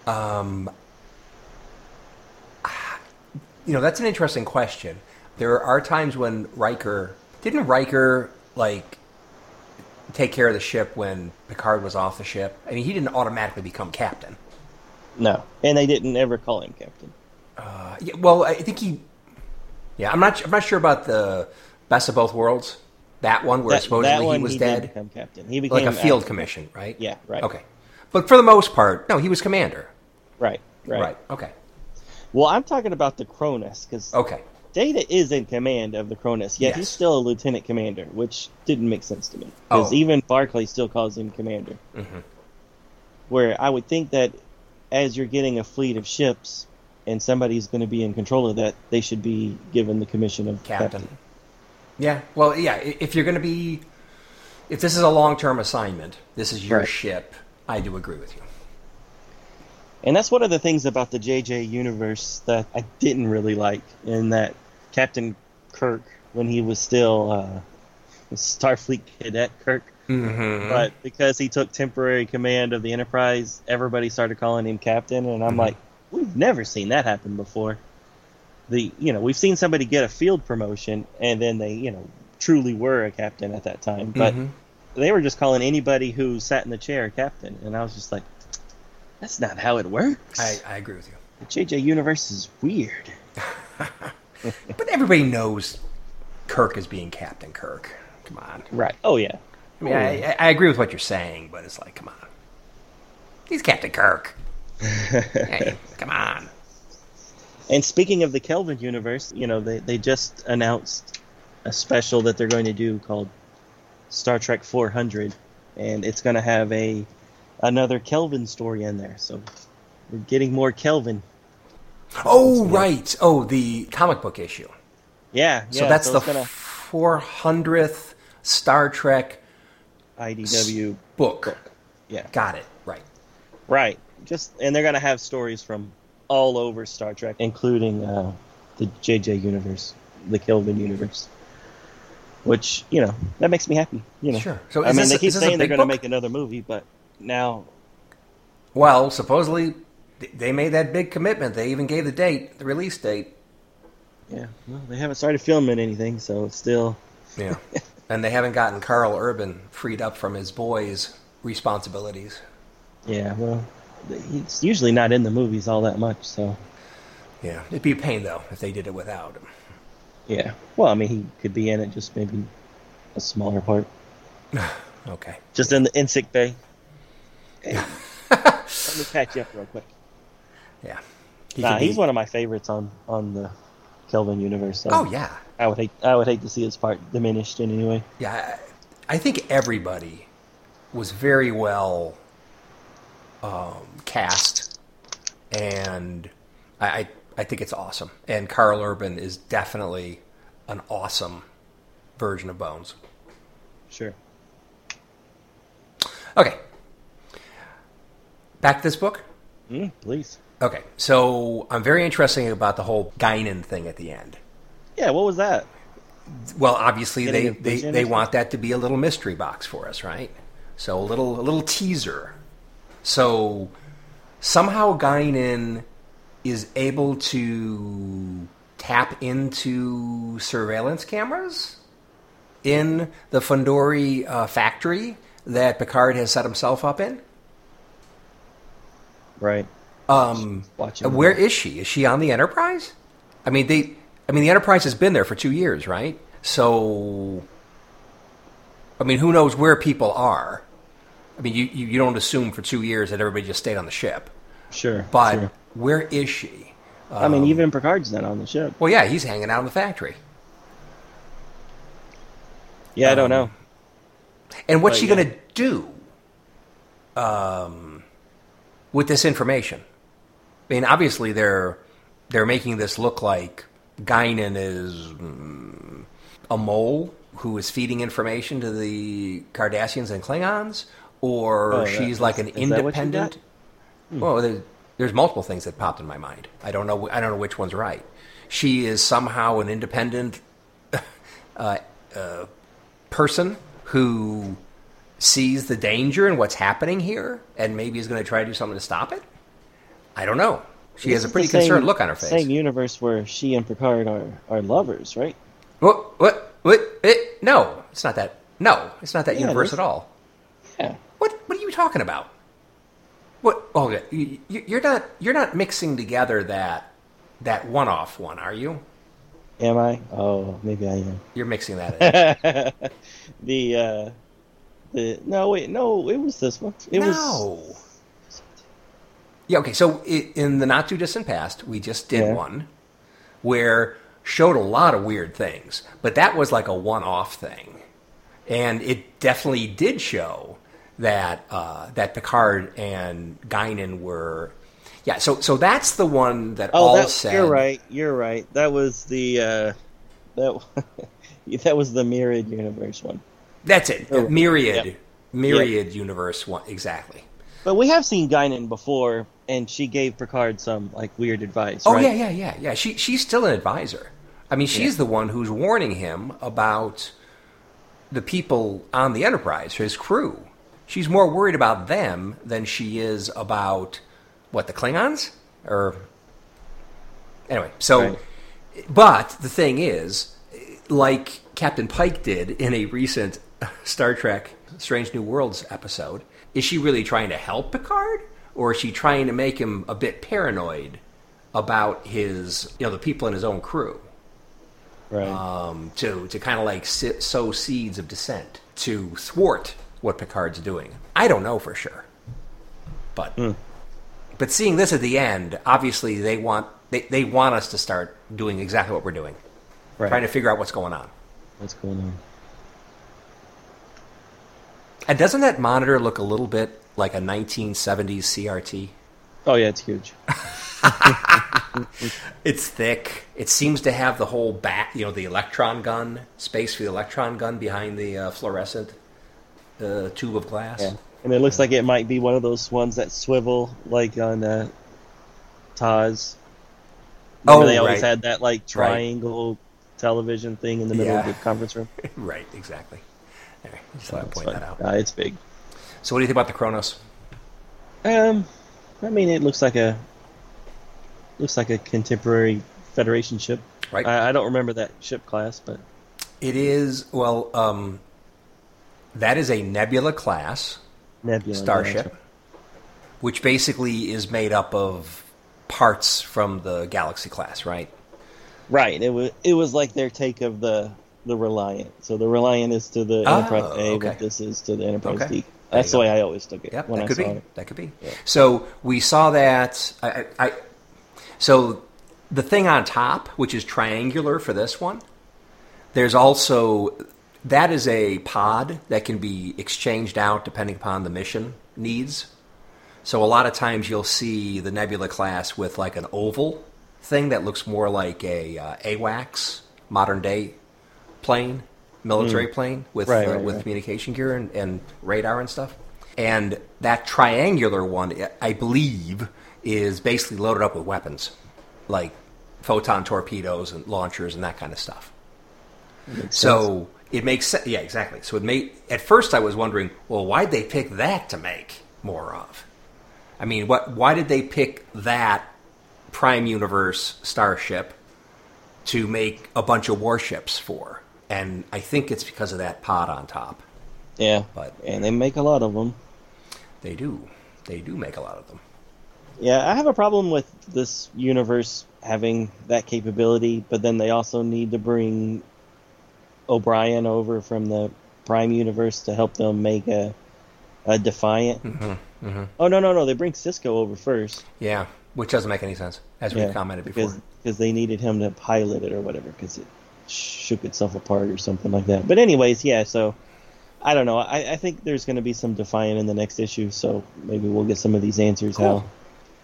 Um, you know, that's an interesting question. There are times when Riker didn't Riker like take care of the ship when Picard was off the ship. I mean, he didn't automatically become captain. No. And they didn't ever call him captain. Uh, yeah, well, I think he. Yeah, I'm not. I'm not sure about the best of both worlds. That one where That- supposedly that one he was did dead, become captain. He became like a field commission, right? Yeah, right. Okay, but for the most part, no, he was commander. Right. Right. Right. Okay. Well, I'm talking about the Cronus because Okay. Data is in command of the Cronus, yet he's still a lieutenant commander, which didn't make sense to me because Oh. even Barclay still calls him commander. Mhm. Where I would think that as you're getting a fleet of ships and somebody's going to be in control of that, they should be given the commission of Captain. captain. Yeah. Well, yeah. If you're going to be, if this is a long-term assignment, this is your Right. ship. I do agree with you. And that's one of the things about the JJ universe that I didn't really like, in that Captain Kirk, when he was still uh, Starfleet cadet Kirk, Mm-hmm. but because he took temporary command of the Enterprise, everybody started calling him Captain, and I'm Mhm. like, we've never seen that happen before. The you know we've seen somebody get a field promotion and then they you know truly were a captain at that time, but Mhm. they were just calling anybody who sat in the chair a captain, and I was just like, that's not how it works. I, I agree with you. The JJ universe is weird. [laughs] But everybody knows Kirk is being Captain Kirk. Come on. Right. Oh yeah. I mean, I, I- I agree with what you're saying, but it's like, come on. He's Captain Kirk. [laughs] hey, come on. And speaking of the Kelvin universe, you know, they, they just announced a special that they're going to do called Star Trek 400, and it's going to have a another Kelvin story in there. So we're getting more Kelvin. Oh, right. Oh, the comic book issue. Yeah. yeah So that's the gonna 400th Star Trek IDW book. book. Yeah. Got it. Right. Right. Just and they're going to have stories from all over Star Trek, including uh, the JJ universe, the Kelvin universe. which you know that makes me happy. You know, Sure. So I mean, this they keep is this a saying they're going to make another movie, but now, Well, supposedly they made that big commitment. They even gave the date, the release date. yeah, well, they haven't started filming anything, so it's still Yeah. [laughs] and they haven't gotten Karl Urban freed up from his boys' responsibilities. yeah. Well, he's usually not in the movies all that much, so Yeah. It'd be a pain though if they did it without him. yeah. Well, I mean, he could be in it, just maybe a smaller part, [sighs] Okay. just in the in sick bay. [laughs] Hey, let me catch you up real quick. Yeah. He Nah, could be- he's one of my favorites on on the Kelvin universe. So Oh yeah. I would hate I would hate to see his part diminished in any way. Yeah, I, I think everybody was very well um, cast, and I, I I think it's awesome. And Karl Urban is definitely an awesome version of Bones. Sure. Okay, back to this book. Mm, please. Okay, so I'm very interested about the whole Guinan thing at the end. Yeah. What was that? Well, obviously Getting they, they, they want that to be a little mystery box for us, right? So a little a little teaser. So somehow Guinan is able to tap into surveillance cameras in the Fundori uh, factory that Picard has set himself up in. Right. Um, Watching. where is she? Is she on the Enterprise? I mean, they. I mean, the Enterprise has been there for two years, right? So, I mean, who knows where people are? I mean, you, you, you don't assume for two years that everybody just stayed on the ship, Sure. but sure. where is she? I mean, Um, even Picard's not on the ship. well, yeah, he's hanging out in the factory. Yeah, I don't um, know. And what's But, she yeah. going to do um, with this information? I mean, obviously they're they're making this look like Guinan is mm, a mole who is feeding information to the Cardassians and Klingons, or Oh, she's like an is that what you independent. Well, there, there's multiple things that popped in my mind. I don't know. I don't know which one's right. She is somehow an independent [laughs] uh, uh, person who sees the danger and what's happening here, and maybe is going to try to do something to stop it. I don't know. She This has a pretty same- concerned look on her face. Same universe where she and Picard are, are lovers, right? What? What? What? It, no, it's not that. No, it's not that Yeah, universe at all. Yeah. What? What are you talking about? What? Oh, you, you- you're not. You're not mixing together that that one-off one, are you? Am I? Oh, maybe I am. You're mixing that. In. [laughs] the uh the no wait no it was this one. It was no. Yeah. Okay. So in the not too distant past, we just did Yeah. one where showed a lot of weird things, but that was like a one-off thing, and it definitely did show that uh, that Picard and Guinan were. Yeah. So so that's the one that Oh, all that, said. you're right. You're right. That was the uh that [laughs] that was the mirrored universe one. That's it. Oh, myriad, yep. myriad universe one exactly. But we have seen Guinan before, and she gave Picard some like weird advice. Oh right? yeah, yeah, yeah, yeah. She she's still an advisor. I mean, she's the one who's warning him about the people on the Enterprise, his crew. She's more worried about them than she is about what the Klingons or anyway. So, Right. but the thing is, like Captain Pike did in a recent [laughs] Star Trek Strange New Worlds episode, is she really trying to help Picard, or is she trying to make him a bit paranoid about his, you know, the people in his own crew? Right. um, to to kind of like sit, sow seeds of dissent to thwart what Picard's doing. I don't know for sure, but but seeing this at the end, obviously they want they, they want us to start doing exactly what we're doing, right. trying to figure out what's going on. What's going on? And doesn't that monitor look a little bit like a 1970s CRT? Oh yeah, it's huge. [laughs] It's thick. It seems to have the whole back, you know, the electron gun space for the electron gun behind the uh, fluorescent uh, tube of glass. Yeah. And it looks like it might be one of those ones that swivel like on uh Taz. Oh, they always right. had that like triangle television thing in the middle of the conference room. [laughs] right, exactly. There, just thought I'd point fun. that out. Uh, it's big. So, what do you think about the Kronos? Um, I mean, it looks like a looks like a contemporary Federation ship. Right. I, I don't remember that ship class, but It is well. Um, that is a Nebula class Nebula starship, which basically is made up of parts from the Galaxy class, right? Right. It was it was like their take of the the Reliant. So the Reliant is to the Oh, Enterprise A, okay. what this is to the Enterprise Okay. D. That's the way I always took it Yep, when that I could saw be. it. That could be. Yeah. So we saw that. I, I, I, so the thing on top, which is triangular for this one, there's also that is a pod that can be exchanged out depending upon the mission needs. So a lot of times you'll see the Nebula class with like an oval thing that looks more like a uh, AWACS modern day plane, military plane with. Right, uh, right, with right. communication gear and, and radar and stuff. And that triangular one, I believe, is basically loaded up with weapons, like photon torpedoes and launchers and that kind of stuff. So it makes sense. Yeah, exactly. So it made. At first, I was wondering, well, why'd they pick that to make more of? I mean, what? Why did they pick that Prime Universe starship to make a bunch of warships for? And I think it's because of that pod on top. Yeah. But- and they make a lot of them. They do. They do make a lot of them. Yeah, I have a problem with this universe having that capability, but then they also need to bring O'Brien over from the Prime universe to help them make a a Defiant. Mm-hmm. Oh no no no! They bring Sisko over first. Yeah, which doesn't make any sense, as we commented before. because they needed him to pilot it or whatever because it shook itself apart or something like that. But anyways, yeah. So I don't know. I, I think there's going to be some Defiant in the next issue, so maybe we'll get some of these answers. Cool. How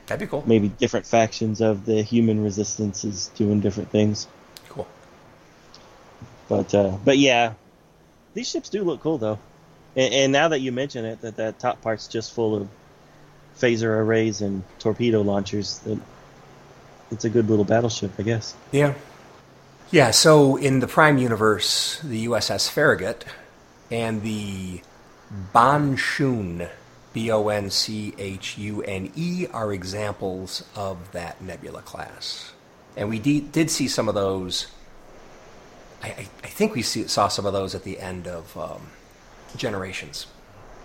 That'd be cool. maybe different factions of the human resistance is doing different things. Cool. But uh, but yeah, these ships do look cool though. And, and now that you mention it, that that top part's just full of phaser arrays and torpedo launchers. That it's a good little battleship, I guess. Yeah. Yeah, so in the Prime universe, the USS Farragut and the Bonchune, B O N C H U N E, are examples of that Nebula class. And we de- did see some of those. I, I, I think we see, saw some of those at the end of um, Generations,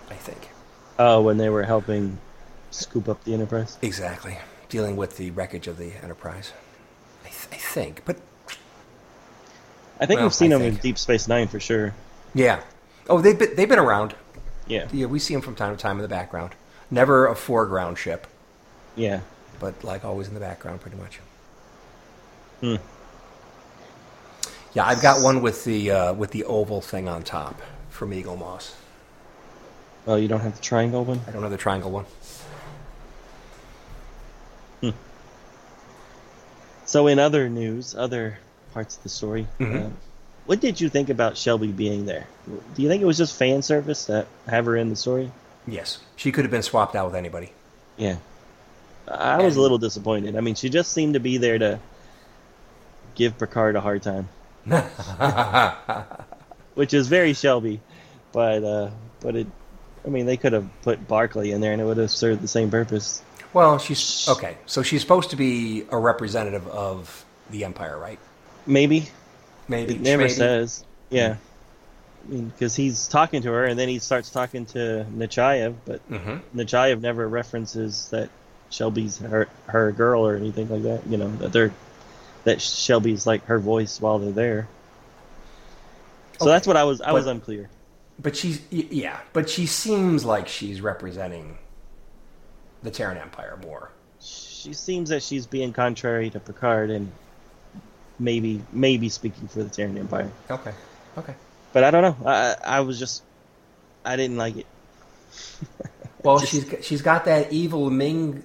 I think. Oh, when they were helping scoop up the Enterprise. Exactly. Dealing with the wreckage of the Enterprise. I, th- I think. But I think Well, we've seen I them in. Deep Space Nine for sure. yeah. Oh, they've been, they've been around. Yeah, Yeah, we see them from time to time in the background. Never a foreground ship, yeah. but like always in the background, pretty much. Hmm. Yeah, I've got one with the uh, with the oval thing on top from Eaglemoss. Oh, you don't have the triangle one. I don't have the triangle one. Hmm. So, in other news, other parts of the story, Mhm. uh, what did you think about Shelby being there? Do you think it was just fan service that have her in the story? Yes, she could have been swapped out with anybody. Yeah, I was a little disappointed. I mean, she just seemed to be there to give Picard a hard time, [laughs] which is very Shelby. But uh, but it, I mean, they could have put Barclay in there and it would have served the same purpose. well, she's okay. So she's supposed to be a representative of the Empire, right? Maybe Maybe it never maybe. says. Yeah. I mean, because he's talking to her, and then he starts talking to Nechayev, but Mhm. Nechayev never references that Shelby's her her girl or anything like that. You know that they're that Shelby's like her voice while they're there. So Okay. that's what I was I was unclear. But she's yeah, but she seems like she's representing the Terran Empire more. She seems that she's being contrary to Picard and maybe maybe speaking for the Terran Empire. Okay. Okay. But I don't know. I I was just I didn't like it. [laughs] Well, Just- she's got- she's got that evil Ming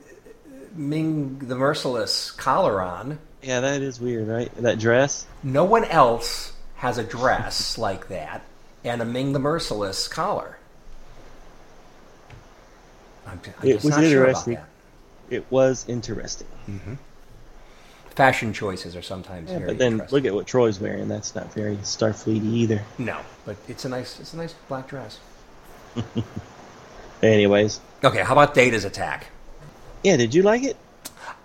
Ming the Merciless collar on. Yeah, that is weird, right? That dress. No one else has a dress [laughs] like that and a Ming the Merciless collar. I'm, I'm It just was not sure about interesting. that. It was interesting. Mm-hmm. Fashion choices are sometimes Yeah, very but then look at what Troi's wearing. That's not very Starfleet either. no, but it's a nice it's a nice black dress. [laughs] Anyways, Okay, how about Data's attack? yeah, did you like it?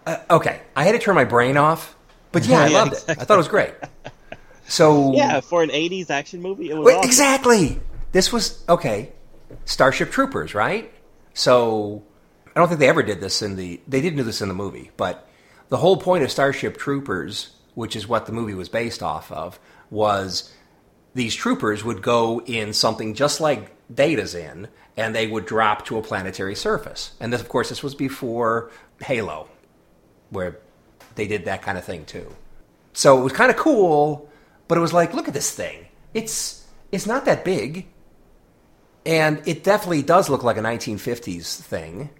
Uh, okay, I had to turn my brain off, but yeah, [laughs] I Yeah, loved it. I thought it was great. So [laughs] Yeah, for an '80s action movie, it was Wait, awesome. exactly. This was okay. Starship Troopers, right? So I don't think they ever did this in the. They didn't do this in the movie, but the whole point of Starship Troopers, which is what the movie was based off of, was these troopers would go in something just like Data's in, and they would drop to a planetary surface. And this, of course, this was before Halo, where they did that kind of thing too. So it was kind of cool, but it was like, look at this thing. It's it's not that big, and it definitely does look like a 1950s thing.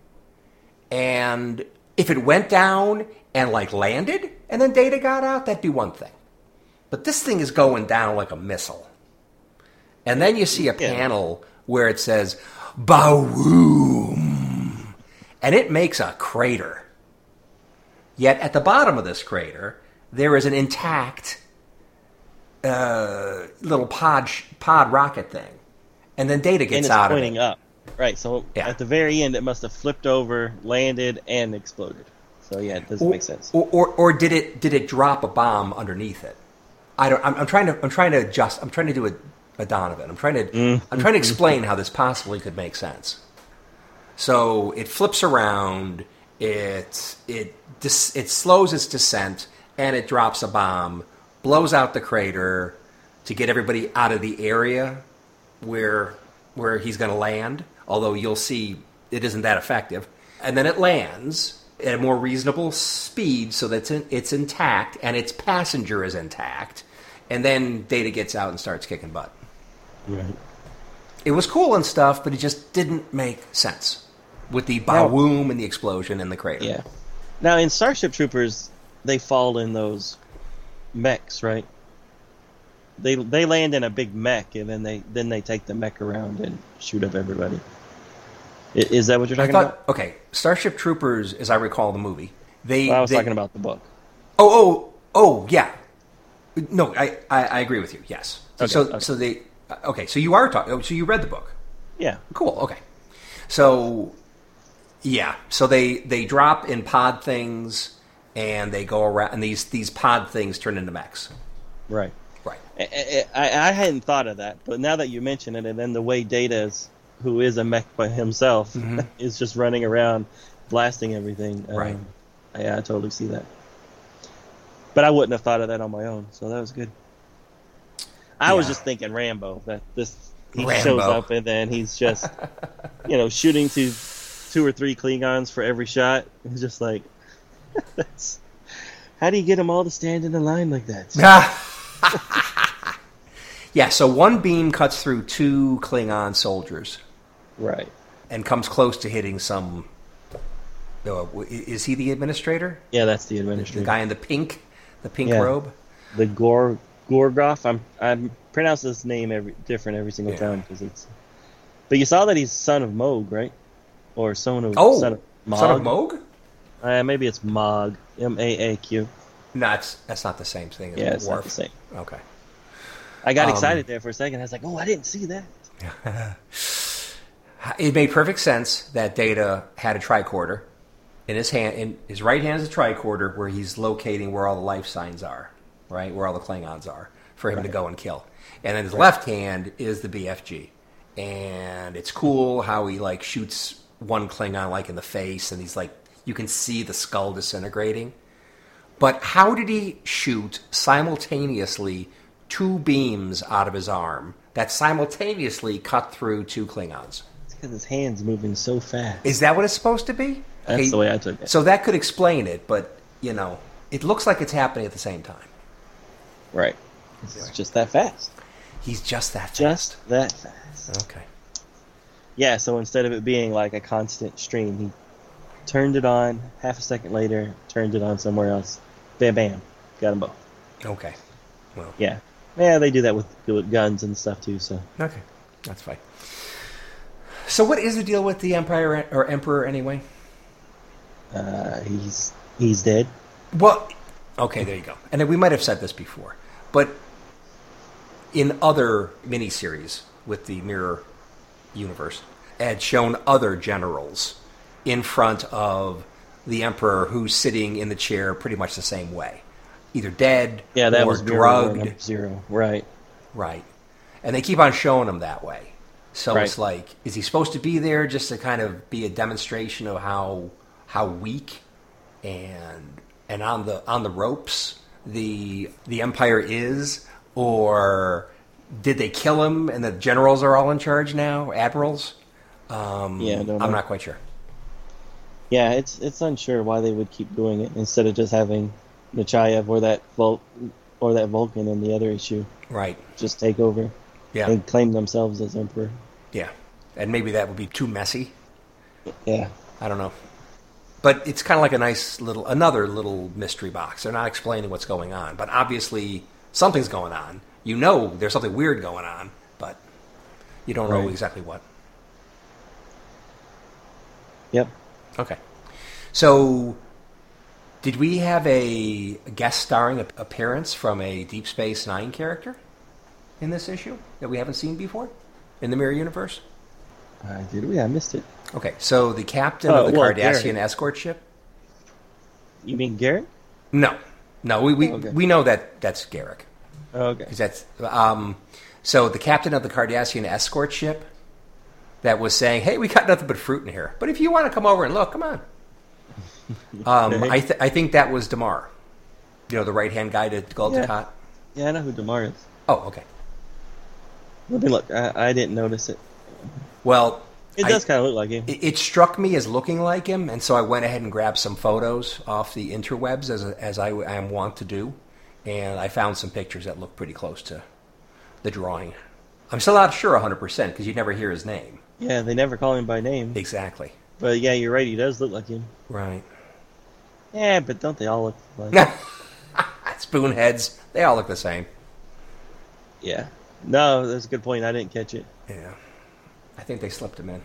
And if it went down and like landed, and then Data got out, that'd be one thing. But this thing is going down like a missile. And then you see a Yeah. panel where it says "Bawoom," and it makes a crater. Yet at the bottom of this crater, there is an intact uh, little pod sh- pod rocket thing, and then Data and gets it's out pointing of it. up. Right, so Yeah. at the very end, it must have flipped over, landed, and exploded. So yeah, it doesn't Or, make sense. Or, or, or did it did it drop a bomb underneath it? I don't. I'm, I'm trying to. I'm trying to adjust. I'm trying to do a, a Donovan. I'm trying to. Mm. I'm trying to explain how this possibly could make sense. So it flips around. It it dis, it slows its descent and it drops a bomb, blows out the crater to get everybody out of the area where where he's going to land. Although you'll see it isn't that effective, and then it lands at a more reasonable speed so that it's, it's intact and its passenger is intact. And then Data gets out and starts kicking butt. Right. It was cool and stuff, but it just didn't make sense with the Now- boom and the explosion and the crater. Yeah. Now in Starship Troopers, they fall in those mechs, right? They they land in a big mech, and then they then they take the mech around and shoot up everybody. Is that what you're talking thought, okay, Starship Troopers, as I recall the movie, they. Well, I was they- talking about the book. Oh, oh, oh, yeah. No, I, I, I agree with you. Yes. Okay, so, okay. so they. Okay, so you are talking. Oh, so you read the book. Yeah. Cool. Okay. So, yeah. So they they drop in pod things, and they go around, and these these pod things turn into mechs. Right. Right. I, I, I hadn't thought of that, but now that you mention it, and then the way Data is, who is a mech by himself, [laughs] is just running around blasting everything. um, Right. Yeah, I totally see that. But I wouldn't have thought of that on my own, so that was good. I was just thinking Rambo. That this he Rambo. shows up and then he's just, [laughs] you know, shooting to two or three Klingons for every shot. It's just like, [laughs] that's how do you get them all to stand in a line like that? yeah. So one beam cuts through two Klingon soldiers right. and comes close to hitting some. Uh, is he the administrator? Yeah, that's the administrator. The guy in the pink, the pink Yeah. robe. the Gor Gorgoth. I'm I'm pronounce this name every different every single Yeah. time because it's. But you saw that he's son of Moog, right? Or son of Oh, son of Mog. son of Moog? Uh, maybe it's Mog. M A A Q. No, that's that's not the same thing. As Yeah, it's not Worf. the same. Okay. I got Um, excited there for a second. I was like, oh, I didn't see that. [laughs] It made perfect sense that Data had a tricorder in his hand. In his right hand is a tricorder where he's locating where all the life signs are, right, where all the Klingons are, for him to go and kill. And then his left hand is the BFG, and it's cool how he like shoots one Klingon like in the face, and he's like you can see the skull disintegrating. But how did he shoot simultaneously two beams out of his arm that simultaneously cut through two Klingons? Because his hands moving so fast. Is that what it's supposed to be? That's Okay, the way I took it. So that could explain it, but you know, it looks like it's happening at the same time. right. It's just that fast. He's just that fast. Just that fast. okay. Yeah. So instead of it being like a constant stream, he turned it on. Half a second later, turned it on somewhere else. Bam, bam, got them both. Okay. Well, Yeah. Yeah, they do that with, with guns and stuff too. So okay, that's fine. So, what is the deal with the Empire or Emperor anyway? uh, he's he's dead. Well, Okay, there you go. And we might have said this before, but in other miniseries with the Mirror universe, had shown other generals in front of the Emperor who's sitting in the chair pretty much the same way, either dead Yeah, that or was drugged. zero. Right. Right. And they keep on showing him that way. So Right. it's like, is he supposed to be there just to kind of be a demonstration of how how weak and and on the on the ropes the the empire is, or did they kill him and the generals are all in charge now, admirals? Um, Yeah, I'm not quite sure. Yeah, it's it's unsure why they would keep doing it instead of just having Nechayev or that Vul- or that Vulcan in the other issue Right. just take over Yeah. and claim themselves as emperor. Yeah. And maybe that would be too messy. Yeah. I don't know. But it's kind of like a nice little, another little mystery box. They're not explaining what's going on, but obviously something's going on. You know there's something weird going on, but you don't know exactly what. Yep. Okay. So, did we have a guest starring appearance from a Deep Space Nine character in this issue that we haven't seen before in the Mirror Universe? Uh, did we? I missed it. Okay, so the captain Oh, of the well, Cardassian Garak. escort ship You mean Garak? No, no, we we, Oh, okay. we know that that's Garak Oh, okay. because that's um. So the captain of the Cardassian escort ship that was saying, "Hey, we got nothing but fruit in here, but if you want to come over and look, come on." [laughs] Um, I th- I think that was Damar, you know, the right hand guy to Gul Dukat. Yeah, I know who Damar is. Oh, okay. Let me look. I, I didn't notice it. Well, It does kind of look like him. It, it struck me as looking like him, and so I went ahead and grabbed some photos off the interwebs as as I, I am wont to do, and I found some pictures that look pretty close to the drawing. I'm still not sure 100 percent because you never hear his name yeah, they never call him by name. exactly. But yeah, you're right. He does look like him. Right. Yeah, but don't they all look [laughs] like? Spoonheads. They all look the same. yeah. No, that's a good point. I didn't catch it. Yeah. I think they slipped him in.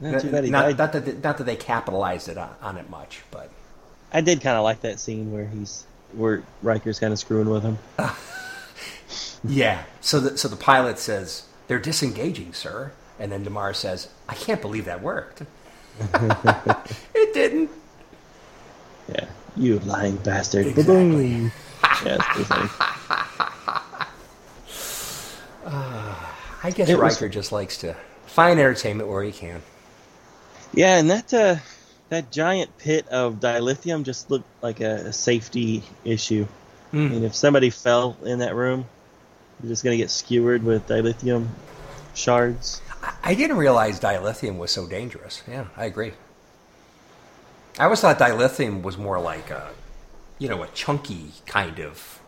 Not too bad he not, died. not that they, not that they capitalized it on, on it much, but I did kind of like that scene where he's where Riker's kind of screwing with him. [laughs] Yeah. So the so the pilot says they're disengaging, sir, and then Damar says, "I can't believe that worked." [laughs] it didn't. Yeah, you lying bastard. Exactly. Ba-boom. [laughs] yeah, it's pretty funny. I guess It was- Riker just likes to find entertainment where he can. Yeah, and that uh, that giant pit of dilithium just looked like a, a safety issue. I mean, if somebody fell in that room, you're just gonna get skewered with dilithium shards. I- I didn't realize dilithium was so dangerous. Yeah, I agree. I always thought dilithium was more like a, you know, a chunky kind of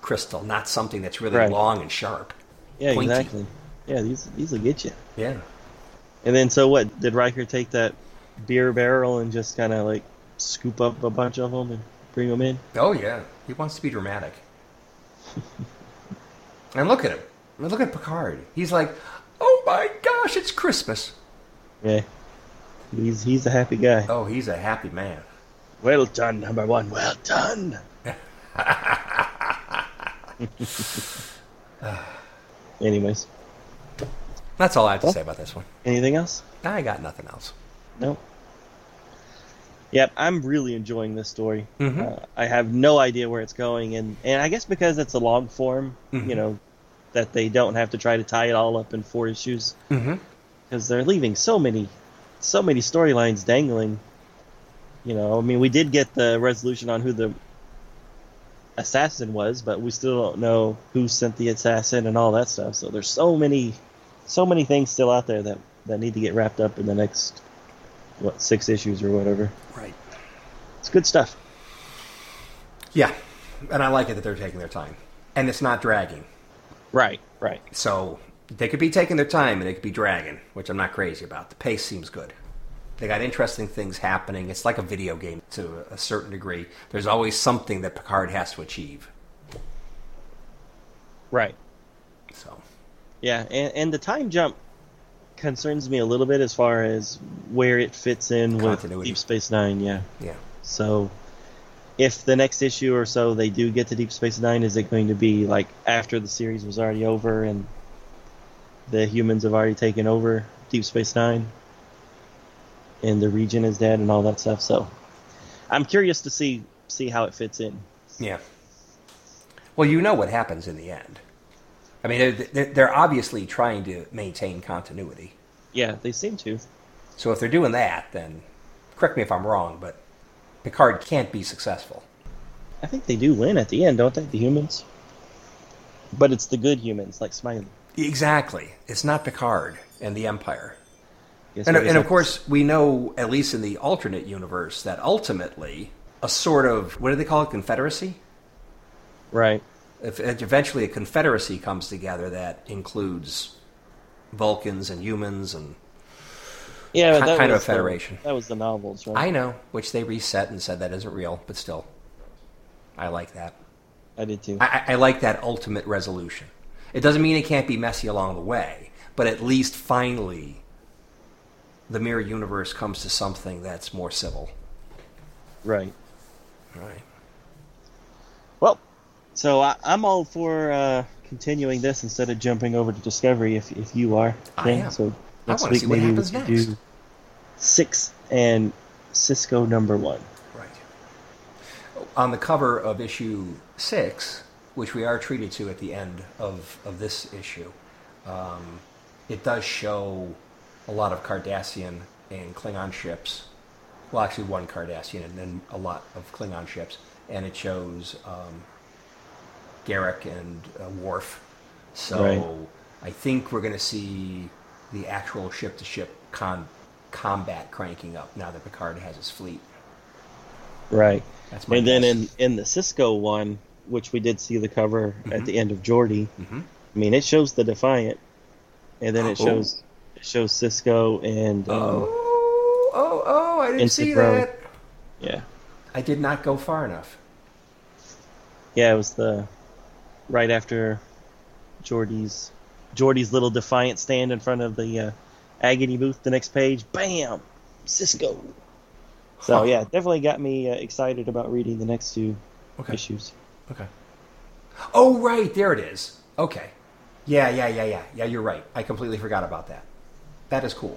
crystal, not something that's really Right. long and sharp. Yeah, Pointy. exactly. Yeah, these these will get you. Yeah. And then, so what? Did Riker take that beer barrel and just kind of like scoop up a bunch of them and bring them in? Oh yeah, he wants to be dramatic. [laughs] and look at him. Look at Picard. He's like, "Oh my gosh, it's Christmas." Yeah, he's he's a happy guy. Oh, he's a happy man. Well done, number one. Well done. [laughs] [laughs] Anyways, That's all I have to Well- say about this one. anything else? I got nothing else. No. Yep, I'm really enjoying this story. Mhm. Uh, I have no idea where it's going, and and I guess because it's a long form, Mhm. you know, that they don't have to try to tie it all up in four issues Mm-hmm. because they're leaving so many, so many storylines dangling. You know, I mean, we did get the resolution on who the assassin was, but we still don't know who sent the assassin and all that stuff. So there's so many, so many things still out there that that need to get wrapped up in the next what six issues or whatever. Right. It's good stuff. Yeah, and I like it that they're taking their time, and it's not dragging. Right, right. So they could be taking their time and they could be dragging, which I'm not crazy about. The pace seems good. They got interesting things happening. It's like a video game to a certain degree. There's always something that Picard has to achieve. Right. So Yeah, and, and the time jump concerns me a little bit as far as where it fits in with Deep Space Nine. Yeah. yeah, So if the next issue or so they do get to Deep Space Nine, is it going to be like after the series was already over and the humans have already taken over Deep Space Nine and the region is dead and all that stuff? So I'm curious to see see how it fits in. Yeah. Well, you know what happens in the end. I mean, they're, they're obviously trying to maintain continuity. Yeah, they seem to. So if they're doing that, then correct me if I'm wrong, but Picard can't be successful. I think they do win at the end, don't they? The humans. But it's the good humans, like Smiley. Exactly. It's not Picard and the Empire. Guess And, and of course, we know, at least in the alternate universe, that ultimately a sort of what do they call it? Confederacy. right? If eventually a confederacy comes together that includes Vulcans and humans, and Yeah, that kind of a federation. The, that was the novels, right? I know which they reset and said that isn't real, but still, I like that. I did too. I I like that ultimate resolution. It doesn't mean it can't be messy along the way, but at least finally, the mirror universe comes to something that's more civil. right. Right. Well, so I, I'm all for uh, continuing this instead of jumping over to Discovery. If if you are, I Ken. am. So next wanna week see what maybe we happens can next. do six and Sisko number one. Right. On the cover of issue six, which we are treated to at the end of, of this issue, um, it does show a lot of Cardassian and Klingon ships. Well, actually, one Cardassian and then a lot of Klingon ships. And it shows um, Garak and uh, Worf. So Right. I think we're going to see the actual ship to ship con- combat cranking up now that Picard has his fleet. Right. That's my And then in in the Sisko one, which we did see the cover at the end of Geordi. Mhm. I mean, it shows the Defiant, and then it Oh. shows it shows Sisko and um, Oh, oh, oh! I didn't see Ro. that. yeah, I did not go far enough. yeah. It was the right after Geordi's Geordi's little Defiant stand in front of the uh, Agony booth. The next page, bam, Sisko. So Huh. yeah, definitely got me uh, excited about reading the next two Okay. issues. Okay. Oh, right, there it is. Okay. Yeah, yeah, yeah, yeah, yeah. You're right. I completely forgot about that. That is cool.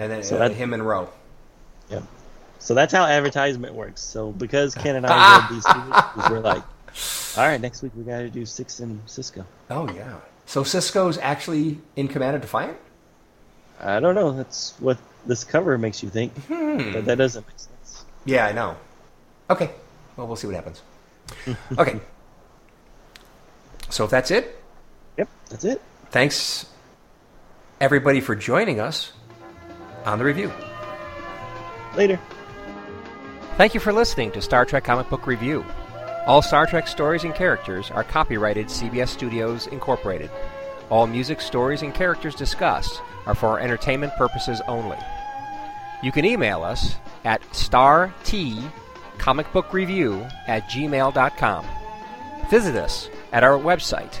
And then So uh, that- him and Ro. Yep. So that's how advertisement works. So because Ken and I [laughs] read these two we're like, all right, next week we got to do six and Sisko. Oh yeah. So Sisko's actually in command of Defiant. I don't know. That's what this cover makes you think, Hmm. but that doesn't make sense. Yeah, I know. Okay. Well, we'll see what happens. [laughs] okay. So if that's it, Yep, that's it. thanks everybody for joining us on the review. Later. Thank you for listening to Star Trek Comic Book Review. All Star Trek stories and characters are copyrighted CBS Studios Incorporated. All music, stories, and characters discussed are for entertainment purposes only. You can email us at startcomicbookreview at gmail.com. Visit us at our website,